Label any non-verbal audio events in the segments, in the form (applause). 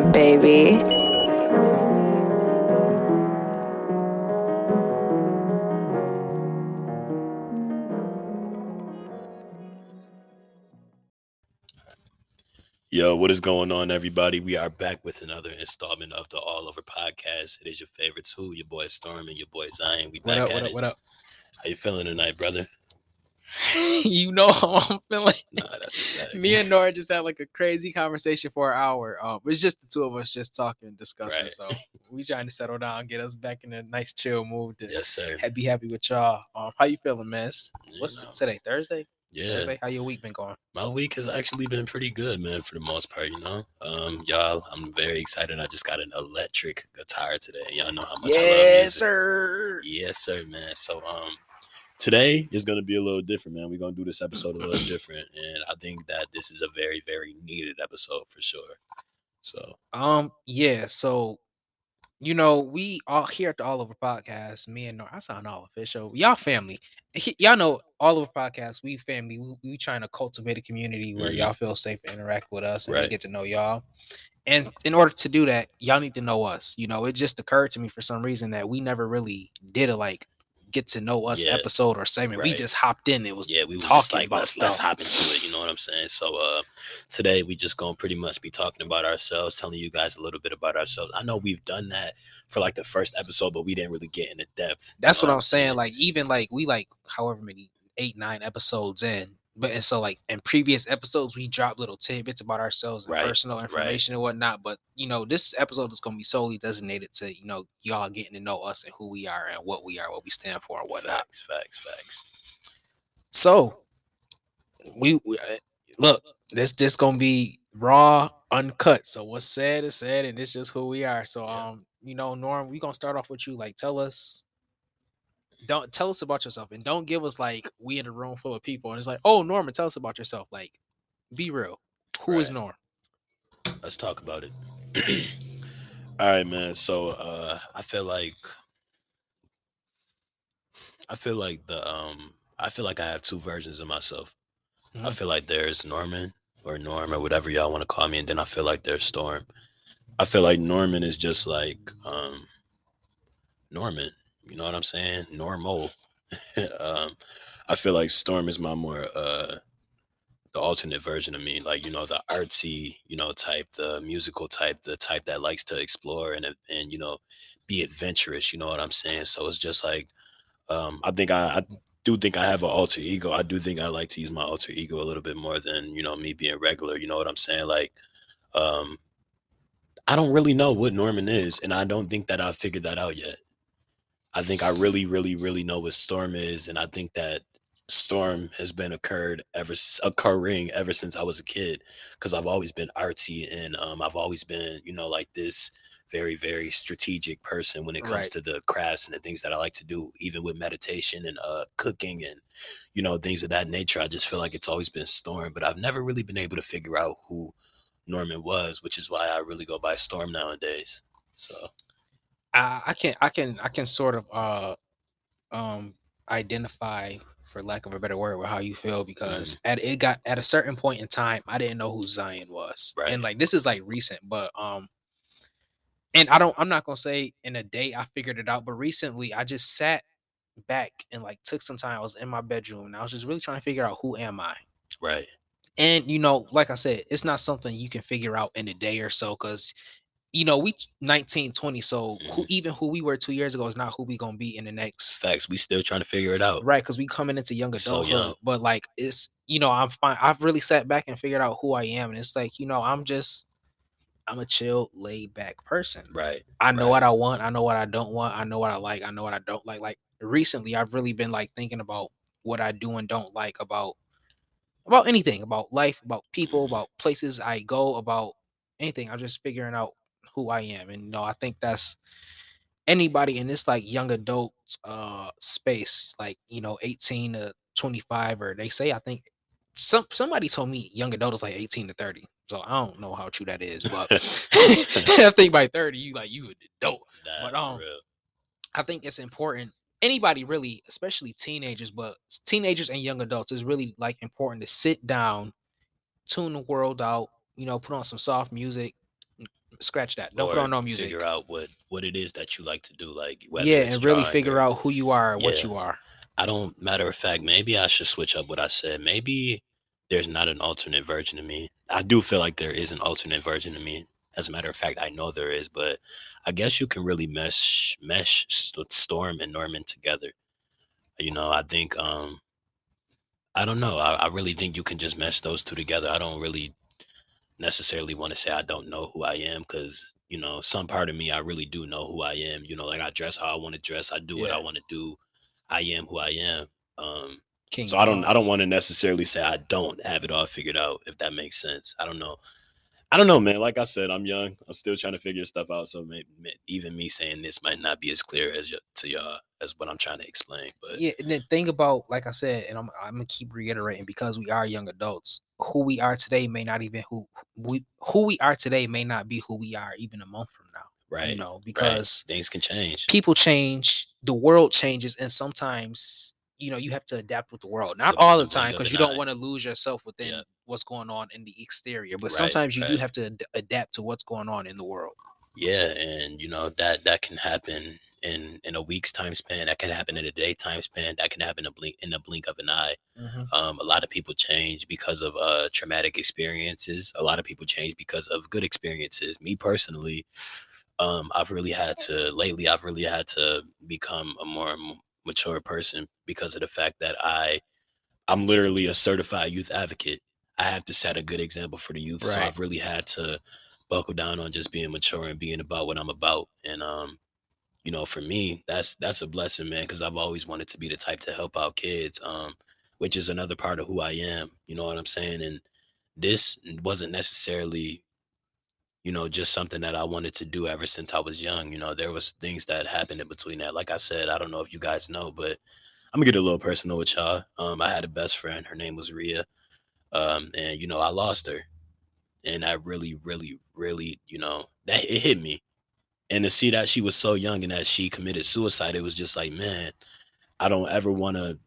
that, baby. Yo, what is going on, everybody? We are back with another installment of the All Over Podcast. It is your favorite two, your boy Storm and your boy Zion. We What back up? at What it. up? What up? How you feeling tonight, brother? (laughs) you know how I'm feeling. (laughs) Nah. (laughs) Me and Nora just had like a crazy conversation for an hour. Um, it's just the two of us just talking, and discussing. Right. So we trying to settle down, get us back in a nice chill mood. To yes, sir. be happy with y'all. Um, how you feeling, man? It's- You What's know, today? Thursday. yeah, Thursday. How your week been going? my week has actually been pretty good, man, for the most part. You know, um, y'all, I'm very excited. I just got an electric guitar today. Y'all know how much I love music. sir. Yes, sir, man. So um today is gonna be a little different, man. We're gonna do this episode a little different. And I think that this is a very, very needed episode for sure. So Um, yeah, so you know, we all here at the All Over Podcast, me and Nor I sound all official. Y'all family. He- Y'all know all over podcast, we family. We, we trying to cultivate a community where Mhm. y'all feel safe to interact with us and Right. get to know y'all. And in order to do that, y'all need to know us. You know, it just occurred to me for some reason that we never really did a like get to know us Yeah. episode or segment. We just hopped in. It was yeah, we talking like about let's let's stuff. hop into it, you know what I'm saying? So uh today we just gonna pretty much be talking about ourselves, telling you guys a little bit about ourselves. I know we've done that for like the first episode, but we didn't really get into depth. That's know what I'm saying. Like even like we like however many eight nine episodes in, but and so like in previous episodes we dropped little tidbits about ourselves and Right, personal right. information and whatnot. But you know this episode is gonna be solely designated to you know y'all getting to know us and who we are and what we are, what we stand for and whatnot. Facts, facts, facts. So we, we uh, look this this gonna be raw, uncut. So what's said is said, and it's just who we are. So Yeah. um, you know, Norm, we gonna start off with you. Like, tell us, don't tell us about yourself, and don't give us like we in a room full of people, and it's like, oh, Norman, tell us about yourself. Like, be real. Who is Right. Norm? let's talk about it. (clears throat) All right, man. So uh I feel like I feel like the um I feel like I have two versions of myself. I Mhm. feel like there's Norman or Norm or whatever y'all want to call me, and then I feel like there's Storm. I feel like Norman is just like um Norman. You know what I'm saying? Normal. (laughs) um I feel like Storm is my more uh the alternate version of me, like you know, the artsy, you know, type, the musical type, the type that likes to explore and and you know, be adventurous. You know what I'm saying? So it's just like, um, I think I, I do think I have an alter ego. I do think I like to use my alter ego a little bit more than you know me being regular. You know what I'm saying? Like, um, I don't really know what Norman is, and I don't think that I've figured that out yet. I think I really, really, really know what Storm is, and I think that storm has been occurred ever occurring ever since I was a kid because I've always been artsy and um, I've always been you know like this very very strategic person when it comes Right. to the crafts and the things that I like to do even with meditation and uh, cooking and you know things of that nature I just feel like it's always been storm but I've never really been able to figure out who Norman was which is why I really go by storm nowadays so I, I can I can I can sort of uh um identify for lack of a better word with how you feel because at it got at a certain point in time I didn't know who Zion was. Right. And like this is like recent, but um and I don't I'm not gonna say in a day I figured it out, but recently I just sat back and like took some time. I was in my bedroom and I was just really trying to figure out who am I. right And you know, like I said, it's not something you can figure out in a day or so because you know, we t- 19, 20, so who Mhm. even who we were two years ago is not who we gonna be in the next facts we still trying to figure it out right because we coming into young So adulthood. young. But like it's you know, I'm fine. I've really sat back and figured out who I am, and it's like, you know, I'm just I'm a chill, laid back person. right I know right. what I want. I know what I don't want. I know what I like. I know what I don't like. Like recently, I've really been like thinking about what I do and don't like about about anything, about life, about people, about places I go, about anything. I'm just figuring out who I am, and you know, I think that's anybody in this like young adult uh space, like you know, 18 to 25, or they say I think some somebody told me young adult is like 18 to 30. So I don't know how true that is, but (laughs) I think by 30, you like you an adult. Nah, (laughs) But, um, real. I think it's important. Anybody really, especially teenagers, but teenagers and young adults, is really like important to sit down, tune the world out, you know, put on some soft music, scratch that. Don't put or on no music. Figure out what what it is that you like to do, like whether Yeah, and really figure or- out who you are and what you are. I don't. Matter of fact, maybe I should switch up what I said. Maybe there's not an alternate version of me. I do feel like there is an alternate version of me. As a matter of fact, I know there is, but I guess you can really mesh mesh Storm and Norman together. You know, I think um I don't know. I, I really think you can just mesh those two together. I don't really necessarily want to say I don't know who I am because you know some part of me I really do know who I am. You know, like I dress how I want to dress. I do what I want to do. I am who I am. Um, King so I don't I don't want to necessarily say I don't have it all figured out if that makes sense. I don't know. I don't know, man. Like I said, I'm young. I'm still trying to figure stuff out. So may, may, even me saying this might not be as clear as y- to y'all as what I'm trying to explain. But Yeah, and the thing about, like I said, and I'm I'm gonna keep reiterating because we are young adults. Who we are today may not even who we who we are today may not be who we are even a month from now. right, You know, right. because things can change. people change, the world changes, and sometimes you know you have to adapt with the world. Not all the time because you don't want to lose yourself within Yeah. what's going on in the exterior. But Right, sometimes you do have to ad- adapt to what's going on in the world. Yeah, and you know that that can happen in in a week's time span. That can happen in a day time span. That can happen in a blink in a blink of an eye. Um, a lot of people change because of uh, traumatic experiences. A lot of people change because of good experiences. Me personally, um, I've really had to lately. I've really had to become a more mature person because of the fact that I, I'm literally a certified youth advocate. I have to set a good example for the youth. So I've really had to buckle down on just being mature and being about what I'm about. And um, you know, for me, that's that's a blessing, man, because I've always wanted to be the type to help out kids. Um, which is another part of who I am. You know what I'm saying? And this wasn't necessarily, you know, just something that I wanted to do ever since I was young. You know, there was things that happened in between that. Like I said, I don't know if you guys know, but I'm gonna get a little personal with y'all. Um, I had a best friend. Her name was Ria. Um, and you know, I lost her, and I really, really, really, you know, that it hit me. And to see that she was so young and that she committed suicide, it was just like, man, I don't ever want to,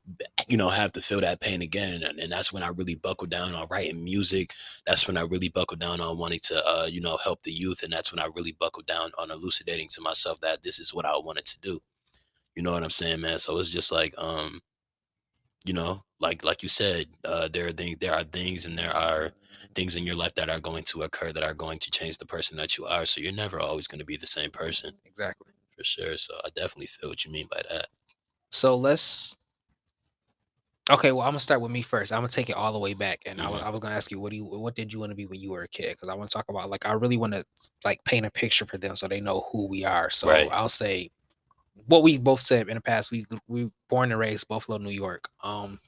you know, have to feel that pain again. And, and that's when I really buckled down on writing music. That's when I really buckled down on wanting to, uh, you know, help the youth. And that's when I really buckled down on elucidating to myself that this is what I wanted to do. You know what I'm saying, man? So it's just like, um, you know, like like you said, uh, there are things, there are things, and there are things in your life that are going to occur that are going to change the person that you are. So you're never always going to be the same person, Exactly. for sure. So I definitely feel what you mean by that. So let's. Okay, well, I'm gonna start with me first. I'm gonna take it all the way back, and I, was. I was gonna ask you, what do you, what did you want to be when you were a kid? Because I want to talk about, like, I really want to like paint a picture for them so they know who we are. So Right. I'll say, what we both said in the past. We we born and raised Buffalo, New York. Um,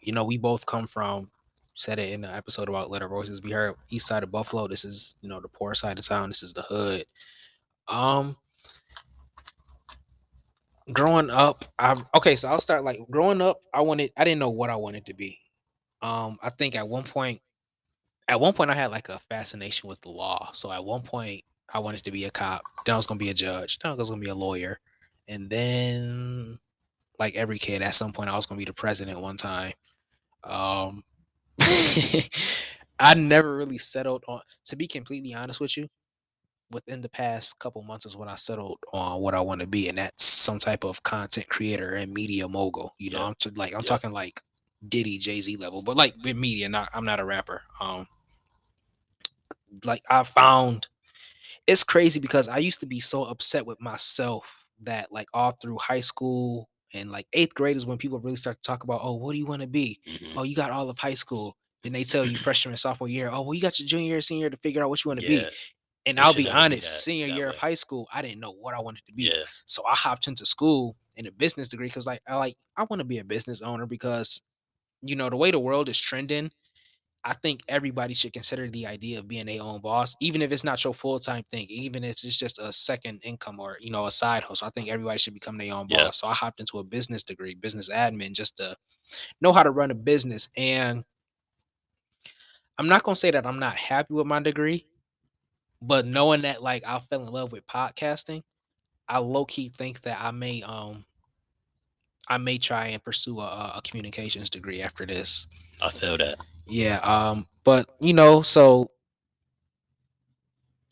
you know, we both come from. Said it in the episode about Letter Voices. We heard East Side of Buffalo. This is you know the poor side of town. This is the hood. Um, growing up i've okay so i'll start like growing up i wanted i didn't know what i wanted to be. Um i think at one point at one point i had like a fascination with the law. So at one point i wanted to be a cop then i was to be a judge then i was to be a lawyer and then like every kid at some point i was to be the president one time. Um (laughs) i never really settled on to be completely honest with you within the past couple months is when I settled on what I want to be, and that's some type of content creator and media mogul. You know, Yeah. I'm to, like I'm Yeah. talking like Diddy, Jay Z level, but like with media. Not I'm not a rapper. Um, like I found it's crazy because I used to be so upset with myself that like all through high school and like eighth grade is when people really start to talk about, oh, what do you want to be? Mhm. Oh, you got all of high school. Then they tell you freshman, and sophomore year, oh, well, you got your junior year, senior year to figure out what you want to Yeah, be. And it I'll be honest, that- senior that year of high school, I didn't know what I wanted to be. yeah, So I hopped into school in a business degree because like I like I want to be a business owner because you know the way the world is trending, I think everybody should consider the idea of being their own boss, even if it's not your full time thing, even if it's just a second income or you know a side hustle. I think everybody should become their own Yeah. boss. So I hopped into a business degree, business admin, just to know how to run a business. And I'm not gonna say that I'm not happy with my degree, but knowing that like I fell in love with podcasting, I low key think that I may um I may try and pursue a, a communications degree after this. I feel that. Yeah, um, but you know, so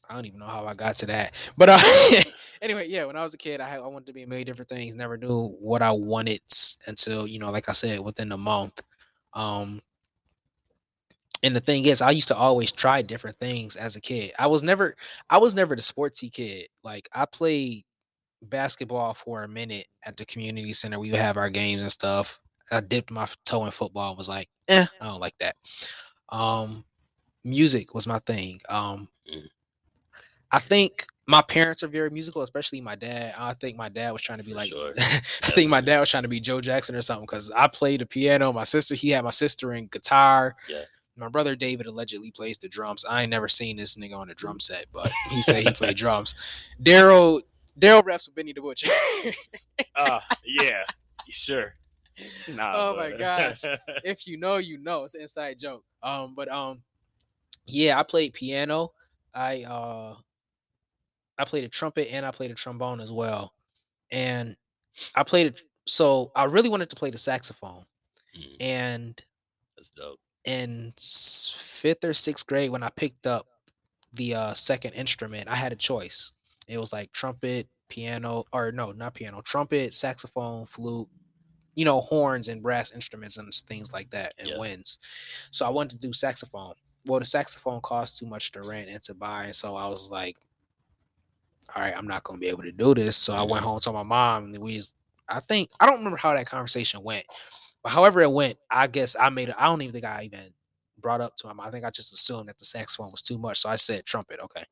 I don't even know how I got to that. But uh, (laughs) anyway, yeah, when I was a kid, I had I wanted to be a million different things. Never knew what I wanted until you know, like I said, within a month. Um, and the thing is, I used to always try different things as a kid. I was never, I was never the sportsy kid. Like I played basketball for a minute at the community center. We would have our games and stuff. I dipped my toe in football. Was like, eh, I don't like that. Um, music was my thing. Um, Mm. I think my parents are very musical, especially my dad. I think my dad was trying to be For like, sure. (laughs) I think my dad was trying to be Joe Jackson or something because I played the piano. My sister, he had my sister in guitar. Yeah. My brother David allegedly plays the drums. I ain't never seen this nigga on a drum set, but he said he played drums. (laughs) Daryl, Daryl reps with Benny the Butcher. (laughs) Uh, yeah, sure. Nah. Oh my gosh. (laughs) if you know, you know. It's an inside joke. Um, but um, yeah, I played piano. I uh, I played a trumpet and I played a trombone as well, and I played it. So I really wanted to play the saxophone, Mm, and That's dope. In fifth or sixth grade when I picked up the uh, second instrument, I had a choice. It was like trumpet, piano, or no, not piano, trumpet, saxophone, flute, you know, horns and brass instruments and things like that, and Yeah. winds. So I wanted to do saxophone. Well, the saxophone cost too much to rent and to buy, and so I was like, "All right, I'm not gonna be able to do this." So I went home to my mom, and we, was, I think, I don't remember how that conversation went, but however it went, I guess I made it. I don't even think I even brought up to him. I think I just assumed that the saxophone was too much. So I said trumpet. Okay.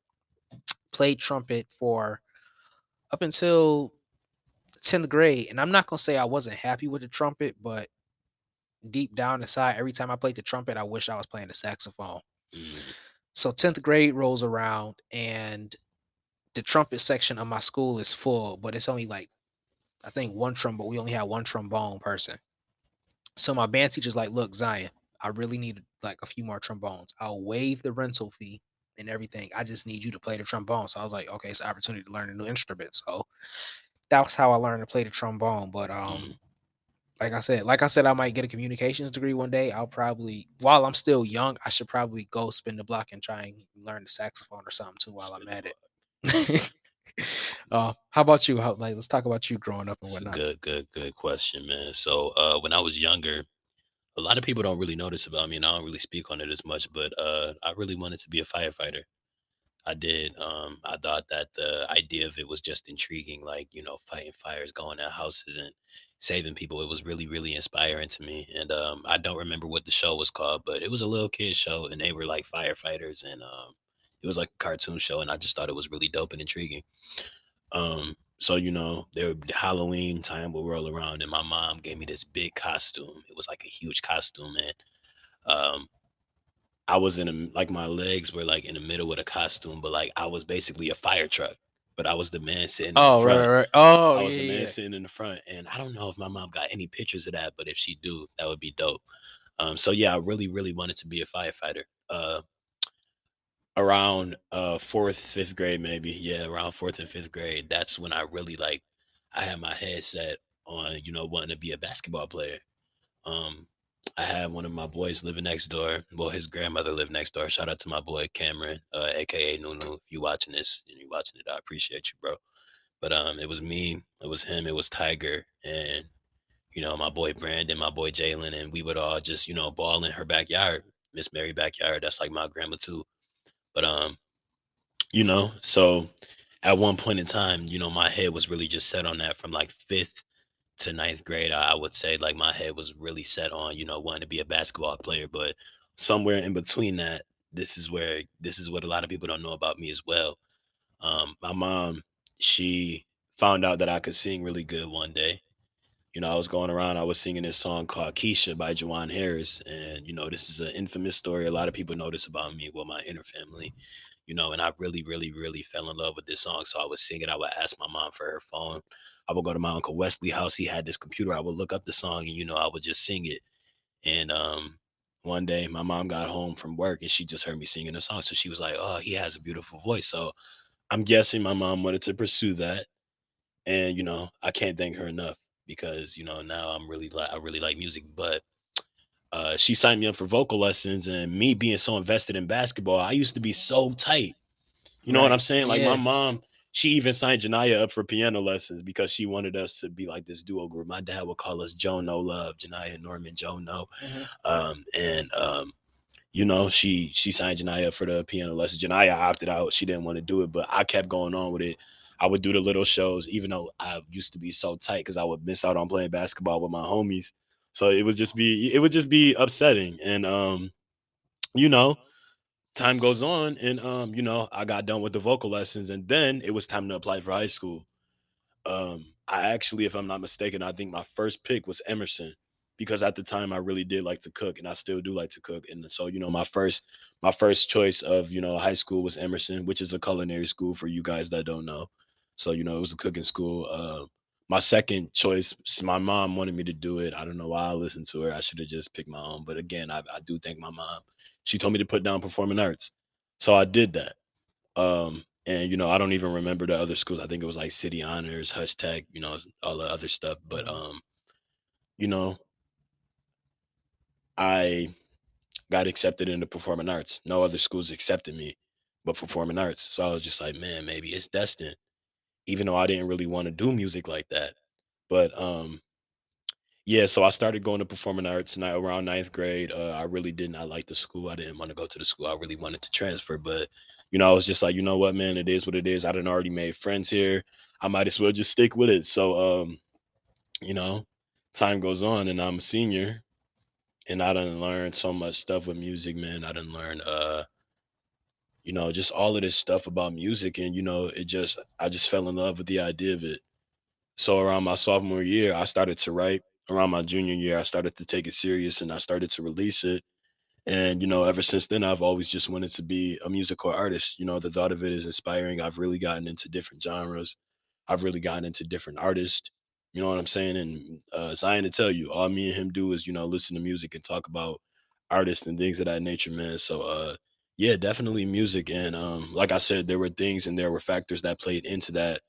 Played trumpet for up until 10th grade. And I'm not going to say I wasn't happy with the trumpet, but deep down inside, every time I played the trumpet, I wish I was playing the saxophone. Mm, So 10th grade rolls around and the trumpet section of my school is full, but it's only like, I think one trombone. We only had one trombone person. So my band teacher's like, look, Zion, I really need like a few more trombones. I'll waive the rental fee and everything. I just need you to play the trombone. So I was like, okay, it's an opportunity to learn a new instrument. So that's how I learned to play the trombone. But um, Mm. like I said, like I said, I might get a communications degree one day. I'll probably, while I'm still young, I should probably go spin the block and try and learn the saxophone or something too while I'm at it. (laughs) uh, how about you? How like let's talk about you growing up and whatnot. good, good, good question, man. So, uh, when I was younger, a lot of people don't really notice about me, and I don't really speak on it as much. But uh, I really wanted to be a firefighter. I did. Um, I thought that the idea of it was just intriguing, like you know, fighting fires, going to houses, and saving people. It was really, really inspiring to me. And um, I don't remember what the show was called, but it was a little kid show, and they were like firefighters, and um, it was like a cartoon show, and I just thought it was really dope and intriguing. Um, so you know, there Halloween time will roll around, and my mom gave me this big costume. It was like a huge costume, and um, I was in a, like my legs were like in the middle of the costume, but like I was basically a fire truck, but I was the man sitting in Oh the right, front. right, right. Oh I was yeah, the man yeah. sitting in the front, and I don't know if my mom got any pictures of that, but if she do, that would be dope. Um, so yeah, I really, really wanted to be a firefighter. Uh, around uh fourth, fifth grade, maybe. Yeah, around fourth and fifth grade. That's when I really like I had my head set on, you know, wanting to be a basketball player. Um, I had one of my boys living next door. Well, his grandmother lived next door. Shout out to my boy Cameron, uh, aka Nunu. If you watching this and you watching it, I appreciate you, bro. But um, it was me, it was him, it was Tiger, and you know my boy Brandon, my boy Jalen, and we would all just you know ball in her backyard, Miss Mary backyard. That's like my grandma too. But um, you know, so at one point in time, you know, my head was really just set on that from like fifth to ninth grade. I, would say like my head was really set on, you know, wanting to be a basketball player. But somewhere in between that, this is where this is what a lot of people don't know about me as well. Um, my mom, she found out that I could sing really good one day. You know, I was going around, I was singing this song called Keisha by Jawan Harris. And, you know, this is an infamous story. A lot of people know this about me, well, my inner family, you know, and I really, really, really fell in love with this song. So I would sing it. I would ask my mom for her phone. I would go to my Uncle Wesley house. He had this computer. I would look up the song and, you know, I would just sing it. And um, one day my mom got home from work and she just heard me singing the song. So she was like, oh, he has a beautiful voice. So I'm guessing my mom wanted to pursue that. And, you know, I can't thank her enough because, you know, now I'm really like, I really like music. But uh, she signed me up for vocal lessons and me being so invested in basketball, I used to be so tight. You know what I'm saying? Like Yeah. my mom, she even signed Janaya up for piano lessons because she wanted us to be like this duo group. My dad would call us Joe No Love, Janaya Norman, Joe No. Mhm. Um, and um, you know, she she signed Janaya up for the piano lessons. Janaya opted out; she didn't want to do it, but I kept going on with it. I would do the little shows, even though I used to be so tight because I would miss out on playing basketball with my homies. So it would just be it would just be upsetting, and um, you know, time goes on, and um, you know, I got done with the vocal lessons, and then it was time to apply for high school. Um, I actually, if I'm not mistaken, I think my first pick was Emerson because at the time I really did like to cook and I still do like to cook. And so, you know, my first my first choice of, you know, high school was Emerson, which is a culinary school for you guys that don't know. So, you know, it was a cooking school. Uh, my second choice, my mom wanted me to do it. I don't know why I listened to her. I should have just picked my own. But again, I, I do thank my mom. She told me to put down performing arts. So I did that. Um, and you know, I don't even remember the other schools. I think it was like City Honors, Hutch Tech, you know, all the other stuff. But um, you know, I got accepted into performing arts. No other schools accepted me, but performing arts. So I was just like, man, maybe it's destined. Even though I didn't really want to do music like that. But um, yeah, so I started going to performing arts and around ninth grade. Uh, I really did not like the school. I didn't want to go to the school. I really wanted to transfer, but you know, I was just like, you know what, man, it is what it is. I done already made friends here. I might as well just stick with it. So um, you know, time goes on and I'm a senior and I done learned so much stuff with music, man. I done learned uh, you know, just all of this stuff about music and you know, it just I just fell in love with the idea of it. So around my sophomore year, I started to write. Around my junior year, I started to take it serious and I started to release it. And you know, ever since then, I've always just wanted to be a musical artist. You know, the thought of it is inspiring. I've really gotten into different genres. I've really gotten into different artists. You know what I'm saying? And uh, Zion to tell you, all me and him do is you know listen to music and talk about artists and things of that nature, man. So uh, yeah, definitely music. And um, like I said, there were things and there were factors that played into that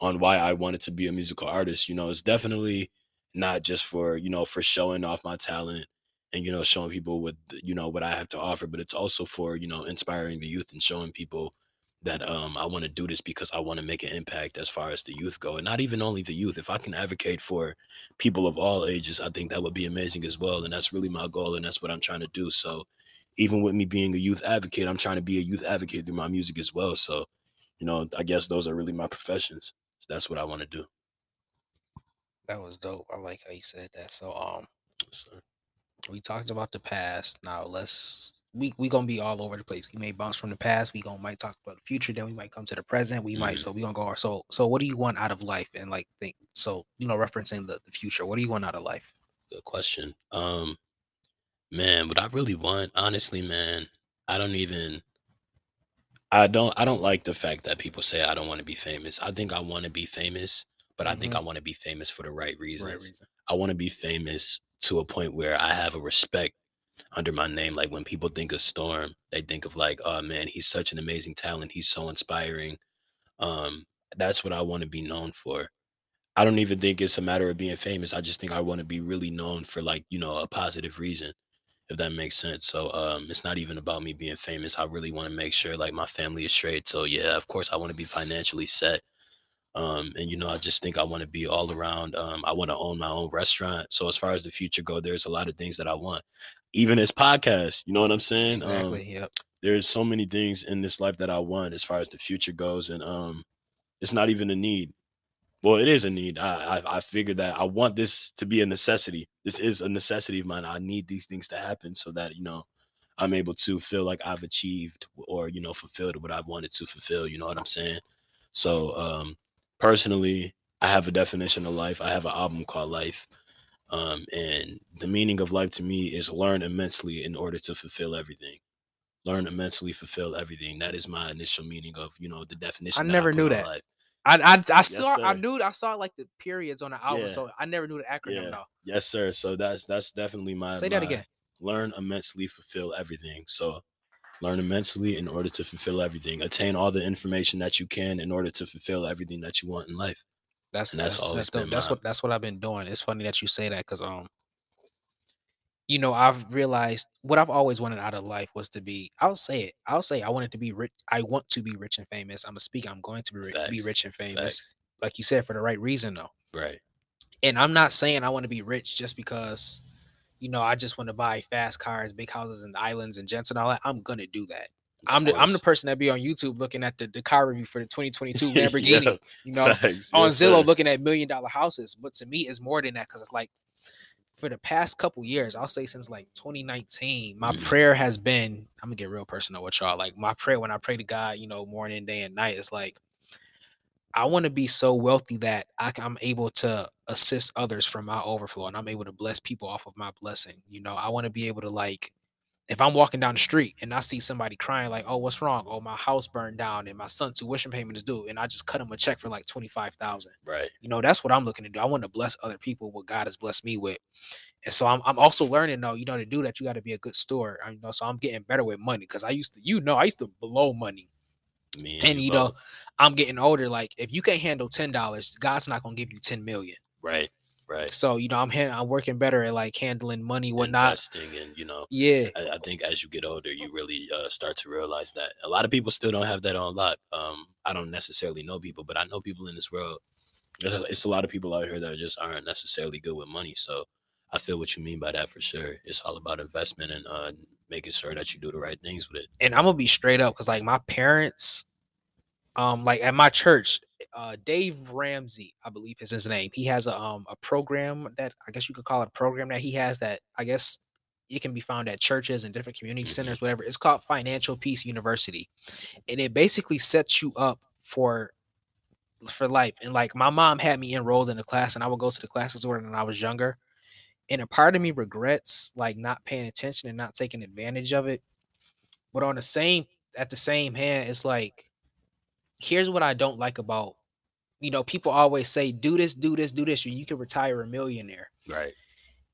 on why I wanted to be a musical artist. You know, it's definitely not just for, you know, for showing off my talent and, you know, showing people what, you know, what I have to offer, but it's also for, you know, inspiring the youth and showing people that um I want to do this because I want to make an impact as far as the youth go. And not even only the youth. If I can advocate for people of all ages, I think that would be amazing as well. And that's really my goal and that's what I'm trying to do. So even with me being a youth advocate, I'm trying to be a youth advocate through my music as well. So, you know, I guess those are really my professions. So that's what I want to do. That was dope. I like how you said that. So um So, we talked about the past. Now let's we we gonna be all over the place. We may bounce from the past. We gonna might talk about the future. Then we might come to the present. We might Mhm. so we gonna go. our So so what do you want out of life? And like think so you know referencing the, the future. What do you want out of life? good question. Um, man, what I really want, honestly, man, I don't even. I don't. I don't like the fact that people say I don't want to be famous. I think I want to be famous, but I think Mhm. I want to be famous for the right reasons. Right reason. I want to be famous to a point where I have a respect under my name. Like when people think of Storm, they think of like, oh man, he's such an amazing talent. He's so inspiring. Um, that's what I want to be known for. I don't even think it's a matter of being famous. I just think I want to be really known for like, you know, a positive reason, if that makes sense. So um it's not even about me being famous. I really want to make sure like my family is straight. So yeah, of course I want to be financially set. Um and you know, I just think I want to be all around um I want to own my own restaurant. So as far as the future go, there's a lot of things that I want. Even this podcast, you know what I'm saying? Um Exactly. Yep. there's so many things in this life that I want as far as the future goes and um it's not even a need well, it is a need. I, I I figured that I want this to be a necessity. This is a necessity of mine. I need these things to happen so that you know I'm able to feel like I've achieved or you know fulfilled what I wanted to fulfill. You know what I'm saying? So um, personally, I have a definition of life. I have an album called Life, um, and the meaning of life to me is learn immensely in order to fulfill everything. Learn immensely, fulfill everything. That is my initial meaning of you know the definition. I never put knew that. Life. I I, I saw I knew I saw like the periods on the album, Yeah. so I never knew the acronym Yeah. though. Yes, sir. So that's that's definitely my Say that my again. learn immensely, fulfill everything. So learn immensely in order to fulfill everything. Attain all the information that you can in order to fulfill everything that you want in life. That's And that's that's always that's, been that's what that's what I've been doing. It's funny that you say that because um you know, I've realized what I've always wanted out of life was to be. I'll say it. I'll say I wanted to be rich. I want to be rich and famous. I'm a speaker. I'm going to be, ri- be rich and famous. Facts. Like you said, for the right reason though. Right. And I'm not saying I want to be rich just because, you know, I just want to buy fast cars, big houses, and islands and jets and all that. I'm gonna do that. I'm the, I'm the person that be on YouTube looking at the, the car review for the (laughs) 2022 Lamborghini. Yeah, you know, Facts. on Yes, Zillow sir. looking at million dollar houses. But to me, it's more than that because it's like for the past couple years, I'll say since like 2019, my Mhm. prayer has been. I'm gonna get real personal with y'all. Like my prayer when I pray to God, you know, morning, day, and night, is like I want to be so wealthy that I, am able to assist others from my overflow, and I'm able to bless people off of my blessing. You know, I want to be able to like if I'm walking down the street and I see somebody crying, like, oh, what's wrong? Oh, my house burned down and my son's tuition payment is due. And I just cut him a check for like 25,000. Right. You know, that's what I'm looking to do. I want to bless other people what God has blessed me with. And so I'm, I'm also learning though, you know, to do that, you got to be a good steward. I, you know, so I'm getting better with money because I used to, you know, I used to blow money. Me And you know. I'm getting older. Like if you can't handle ten dollars, God's not gonna give you ten million. Right. Right. So you know, I'm hand, I'm working better at like handling money, whatnot. Investing and you know, Yeah, I, I think as you get older, you really uh, start to realize that a lot of people still don't have that on lock. Um, I don't necessarily know people, but I know people in this world. It's a lot of people out here that just aren't necessarily good with money. So I feel what you mean by that for sure. It's all about investment and uh, making sure that you do the right things with it. and I'm gonna be straight up because like my parents, um, like at my church, uh, Dave Ramsey, I believe is his name. He has a um a program that I guess you could call it a program that he has that I guess it can be found at churches and different community Mhm. centers, whatever. It's called Financial Peace University, and it basically sets you up for for life. And like my mom had me enrolled in a class, and I would go to the classes when I was younger. And a part of me regrets like not paying attention and not taking advantage of it. But on the same at the same hand, it's like here's what I don't like about you know people always say do this, do this, do this, or you can retire a millionaire. Right.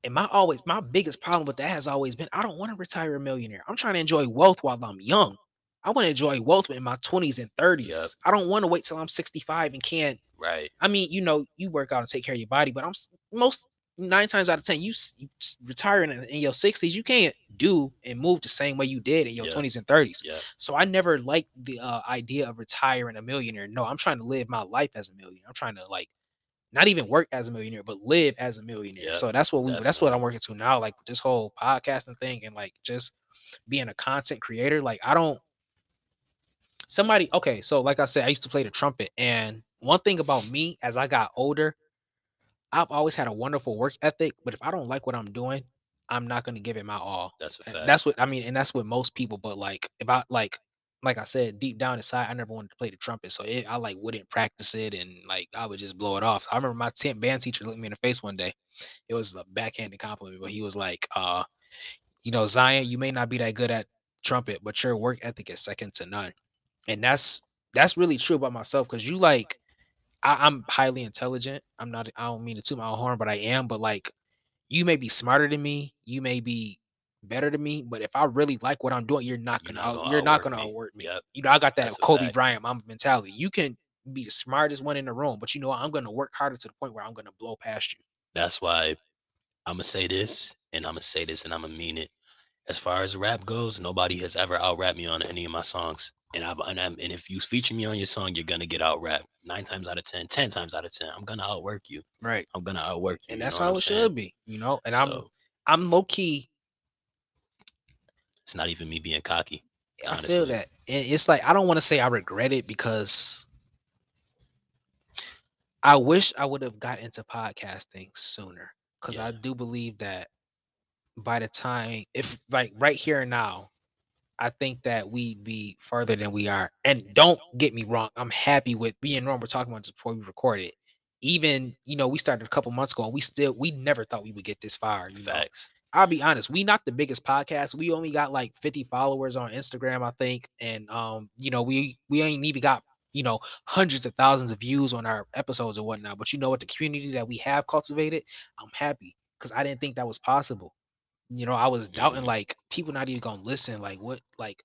And my always my biggest problem with that has always been I don't want to retire a millionaire. I'm trying to enjoy wealth while I'm young. I want to enjoy wealth in my 20s and 30s. I don't want to wait till I'm 65 and can't Right. I mean, you know, you work out and take care of your body, but I'm most nine times out of ten, you, you retiring in, in your sixties, you can't do and move the same way you did in your Yeah. twenties and thirties. Yeah. So I never liked the uh, idea of retiring a millionaire. No, I'm trying to live my life as a millionaire. I'm trying to like not even work as a millionaire, but live as a millionaire. Yeah, so that's what we that's what. I'm working to now. Like this whole podcasting thing and like just being a content creator. Like I don't somebody okay so like i said i used to play the trumpet and one thing about me as i got older i've always had a wonderful work ethic but if i don't like what i'm doing i'm not going to give it my all. That's a fact. that's what i mean and that's what most people but like if i like like i said deep down inside i never wanted to play the trumpet so it, i like wouldn't practice it and like i would just blow it off. I remember my 10th band teacher looked me in the face one day. It was a backhanded compliment but he was like uh you know zion you may not be that good at trumpet but your work ethic is second to none. And that's that's really true about myself because you like I, I'm highly intelligent. I'm not. I don't mean to toot my own horn, but I am. But like, you may be smarter than me. You may be better than me. But if I really like what I'm doing, you're not gonna. out- gonna you're not gonna me. outwork me. Yep. You know, I got that That's Kobe. Bryant mentality. You can be the smartest one in the room, but you know what? I'm gonna work harder to the point where I'm gonna blow past you. That's why I'm gonna say this, and I'm gonna say this, and I'm gonna mean it. As far as rap goes, nobody has ever out rapped me on any of my songs. And I've and, I'm, and if you feature me on your song, you're gonna get out rapped. Nine times out of ten, ten times out of ten, I'm gonna outwork you. Right. I'm gonna outwork you. And you that's know how it saying? should be. You know. And I'm I'm low key. it's not even me being cocky. I feel honestly. that. And it's like I don't want to say I regret it because I wish I would have got into podcasting sooner. Because I do believe that by the time, if like right here and now, I think that we'd be further than we are. And don't get me wrong, I'm happy with being wrong. We're talking about this before we recorded. Even you know, we started a couple months ago, and we still we never thought we would get this far. You know? Facts. I'll be honest, we not the biggest podcast. We only got like 50 followers on Instagram, I think. And um, you know, we we ain't even got, you know, hundreds of thousands of views on our episodes or whatnot. But you know what, the community that we have cultivated, I'm happy because I didn't think that was possible. You know, I was doubting like people not even gonna listen. Like what like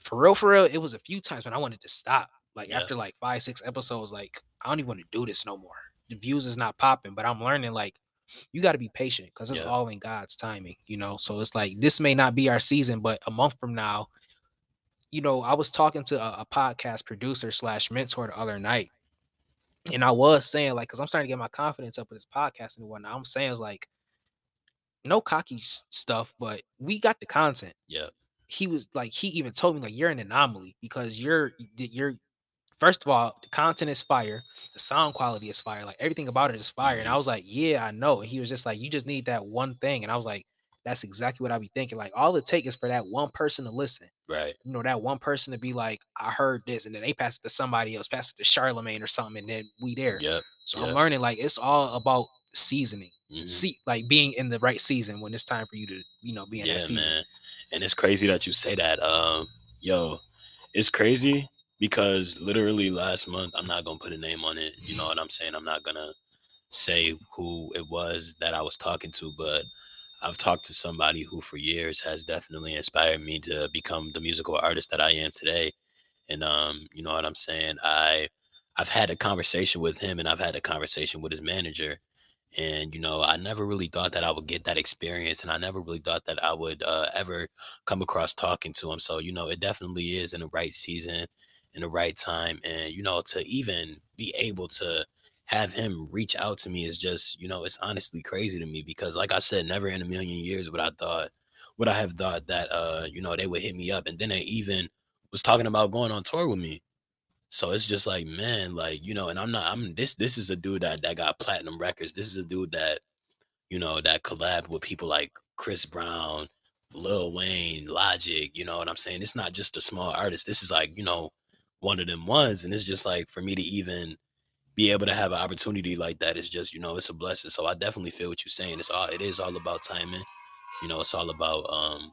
for real, for real, it was a few times when I wanted to stop. Like Yeah. after like five, six episodes, like I don't even want to do this no more. The views is not popping, but I'm learning like you got to be patient because it's Yeah. all in God's timing, you know. So it's like this may not be our season, but a month from now, you know, I was talking to a, a podcast producer slash mentor the other night, and I was saying like, because I'm starting to get my confidence up with this podcast and whatnot. I'm saying it's like, no cocky stuff, but we got the content. Yeah. He was like, he even told me like, you're an anomaly because you're you're first of all, the content is fire, the sound quality is fire, like everything about it is fire. And I mm-hmm. was like, yeah, I know. And he was just like, you just need that one thing. And I was like, that's exactly what I be thinking. Like all it takes is for that one person to listen. Right. You know, that one person to be like, I heard this, and then they pass it to somebody else, pass it to Charlemagne or something, and then we there. Yep. So yeah. I'm learning like it's all about seasoning. mhm. See, like being in the right season when it's time for you to, you know, be in Yeah, that season. man. And it's crazy that you say that. Um, yo, it's crazy because literally last month, I'm not gonna put a name on it. You know what I'm saying? I'm not gonna say who it was that I was talking to, but I've talked to somebody who for years has definitely inspired me to become the musical artist that I am today. And um, you know what I'm saying? I I've had a conversation with him and I've had a conversation with his manager. And you know, I never really thought that I would get that experience, and I never really thought that I would uh, ever come across talking to him. So you know, it definitely is in the right season, in the right time, and you know, to even be able to have him reach out to me is just, you know, it's honestly crazy to me because, like I said, never in a million years would I thought would I have thought that uh, you know, they would hit me up, and then they even was talking about going on tour with me. So it's just like, man, like, you know, and I'm not I'm this this is a dude that that got platinum records. This is a dude that, you know, that collabed with people like Chris Brown, Lil Wayne, Logic, you know what I'm saying? It's not just a small artist. This is like, you know, one of them ones. And it's just like for me to even be able to have an opportunity like that is just, you know, it's a blessing. So I definitely feel what you're saying. It's all it is all about timing. You know, it's all about um,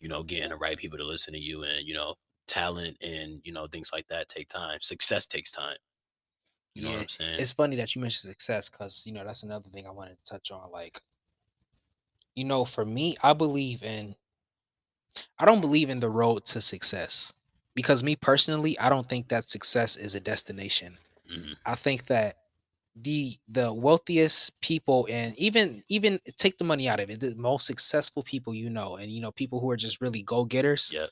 you know, getting the right people to listen to you and, you know, talent and you know things like that take time success takes time you know what Yeah, i'm saying It's funny that you mentioned success because you know that's another thing I wanted to touch on. Like, you know, for me, I believe in. I don't believe in the road to success because me personally, I don't think that success is a destination. Mhm. I think that the the wealthiest people and even even take the money out of it, the most successful people you know, and you know people who are just really go getters. Yep.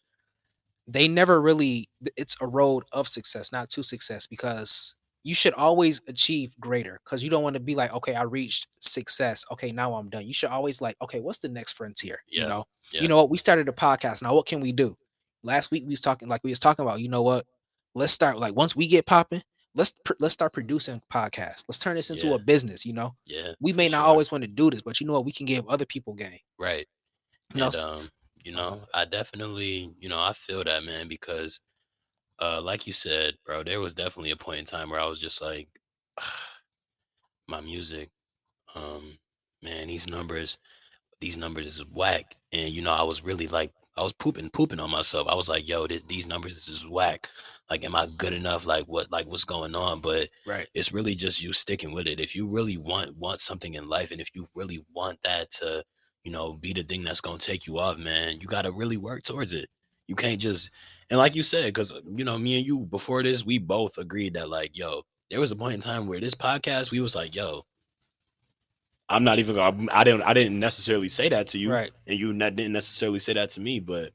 They never really it's a road of success, not to success, because you should always achieve greater. Because you don't want to be like, okay, I reached success. Okay, now I'm done. You should always like, okay, what's the next frontier? Yeah, You know, yeah. you know what? We started a podcast. Now, what can we do? Last week we was talking, like we was talking about. You know what? Let's start. Like once we get popping, let's let's start producing podcasts. Let's turn this into Yeah. a business. You know, yeah we may not sure. always want to do this, but you know what? We can give other people game. right You know, and s- um you know i definitely you know i feel that man because uh like you said bro there was definitely a point in time where i was just like (sighs) my music um man these numbers these numbers is whack. And you know i was really like i was pooping pooping on myself. I was like yo this, these numbers is whack. Like am i good enough? Like what like what's going on? But right? it's really just you sticking with it. If you really want want something in life and if you really want that to you know be the thing that's to take you off man you got to really work towards it you can't just and like you said because uh, you know me and you before this we both agreed that like yo there was a point in time where this podcast we was like yo i'm not even gonna i didn't i didn't necessarily say that to you right. and you ne- didn't necessarily say that to me but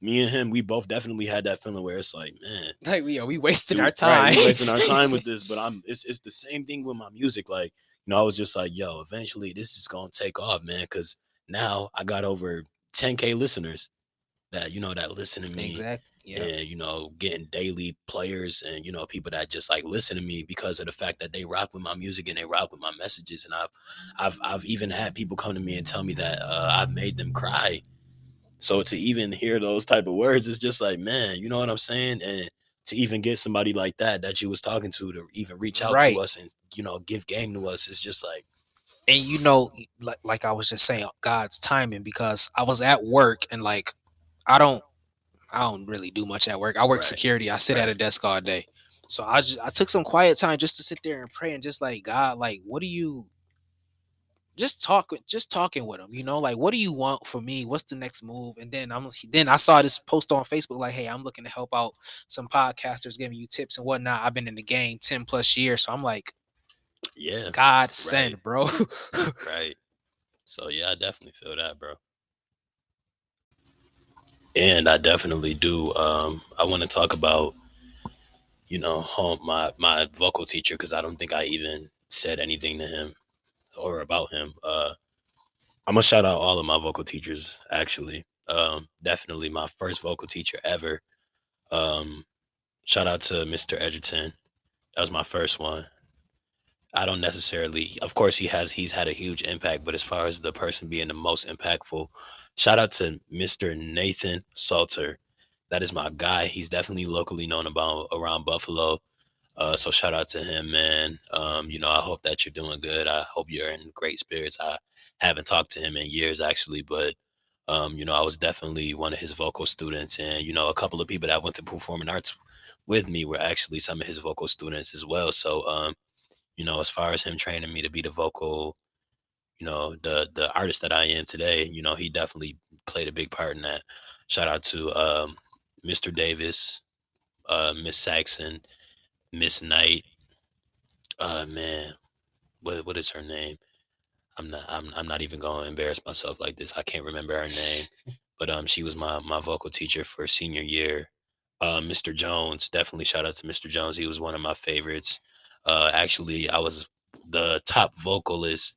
me and him we both definitely had that feeling where it's like man (laughs) Like we, are we wasting Dude, our time. Right, we wasting our time with this, but I'm it's it's the same thing with my music. Like, you know, I was just like, yo, eventually this is gonna take off, man. Cause now I got over 10k listeners that, you know, that listen to me exactly. Yeah. and you know, getting daily players and you know, people that just like listen to me because of the fact that they rock with my music and they rock with my messages. And I've I've I've even had people come to me and tell me that uh, I've made them cry. So to even hear those type of words, it's just like, man, you know what I'm saying? And to even get somebody like that that you was talking to to even reach out Right. to us and you know give game to us, it's just like, and you know like, like i was just saying god's timing because i was at work and like i don't i don't really do much at work. I work Right, security. I sit at a desk all day. So i just i took some quiet time just to sit there and pray and just like god like what do you just talk with just talking with him you know like what do you want for me? What's the next move? And then i'm then i saw this post on facebook like hey i'm looking to help out some podcasters giving you tips and whatnot. I've been in the game 10 plus years. So i'm like yeah, god send bro right. (laughs) So yeah, I definitely feel that, bro. And I definitely do. Um, I want to talk about, you know, home my my vocal teacher because I don't think I even said anything to him or about him. Uh, I'm gonna shout out all of my vocal teachers. Actually, um, definitely my first vocal teacher ever. Um, shout out to Mr. Edgerton. That was my first one. I don't necessarily, of course, he has he's had a huge impact, but as far as the person being the most impactful, shout out to Mr. Nathan Salter. That is my guy. He's definitely locally known about around Buffalo. Uh, so shout out to him, man. Um, you know, I hope that you're doing good. I hope you're in great spirits. I haven't talked to him in years actually, but um, you know, I was definitely one of his vocal students, and you know, a couple of people that went to performing arts with me were actually some of his vocal students as well. So, um, you know, as far as him training me to be the vocal, you know, the the artist that I am today, you know, he definitely played a big part in that. Shout out to um, Mr. Davis, uh, Miss Saxon, Miss Knight. Uh, man, what what is her name? I'm not I'm I'm not even going to embarrass myself like this. I can't remember her name, (laughs) but um, she was my my vocal teacher for senior year. Uh, Mr. Jones, definitely shout out to Mr. Jones. He was one of my favorites. Uh, actually, I was the top vocalist.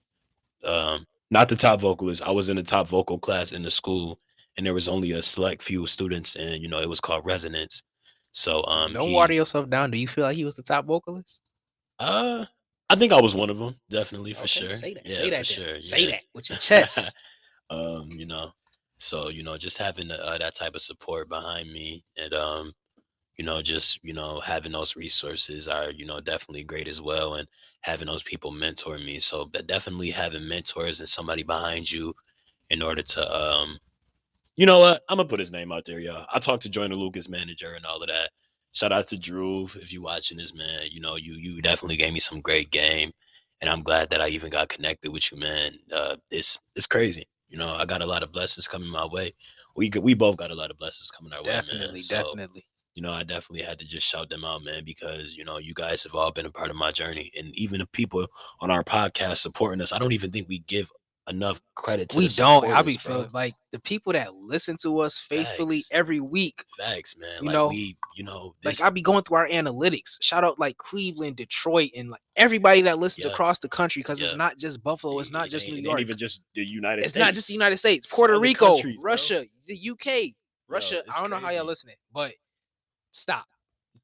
Um, not the top vocalist. I was in the top vocal class in the school, and there was only a select few students, and you know it was called resonance. So um, Don't he- water yourself down. Do you feel like he was the top vocalist? Uh, I think I was one of them, definitely for Okay, sure. Say that. Yeah, say that. sure. Say that with your chest. (laughs) um, you know, so you know, just having uh, that type of support behind me, and um, you know, just you know, having those resources are you know definitely great as well, and having those people mentor me. So, definitely having mentors and somebody behind you in order to um, you know what? I'm gonna put his name out there, y'all. I talked to Joyner Lucas manager and all of that. Shout out to Drew if you're watching this, man. You know, you you definitely gave me some great game, and I'm glad that I even got connected with you, man. Uh, it's it's crazy. You know, I got a lot of blessings coming my way. We we both got a lot of blessings coming our way, definitely, man. So, definitely. You know, I definitely had to just shout them out, man, because you know, you guys have all been a part of my journey, and even the people on our podcast supporting us. I don't even think we give enough credit to. We don't. I be feeling like the people that listen to us faithfully Facts. every week. facts, man. you like know, we, you know, Like this, I be going through our analytics. Shout out like Cleveland, Detroit, and like everybody that listens Yeah. across the country because it's not just Buffalo. It's not it just New York. even just the United it's States. not just the United States. Puerto Rico, countries, bro. Russia, the UK, Russia. it's I don't know how y'all listening, but stop.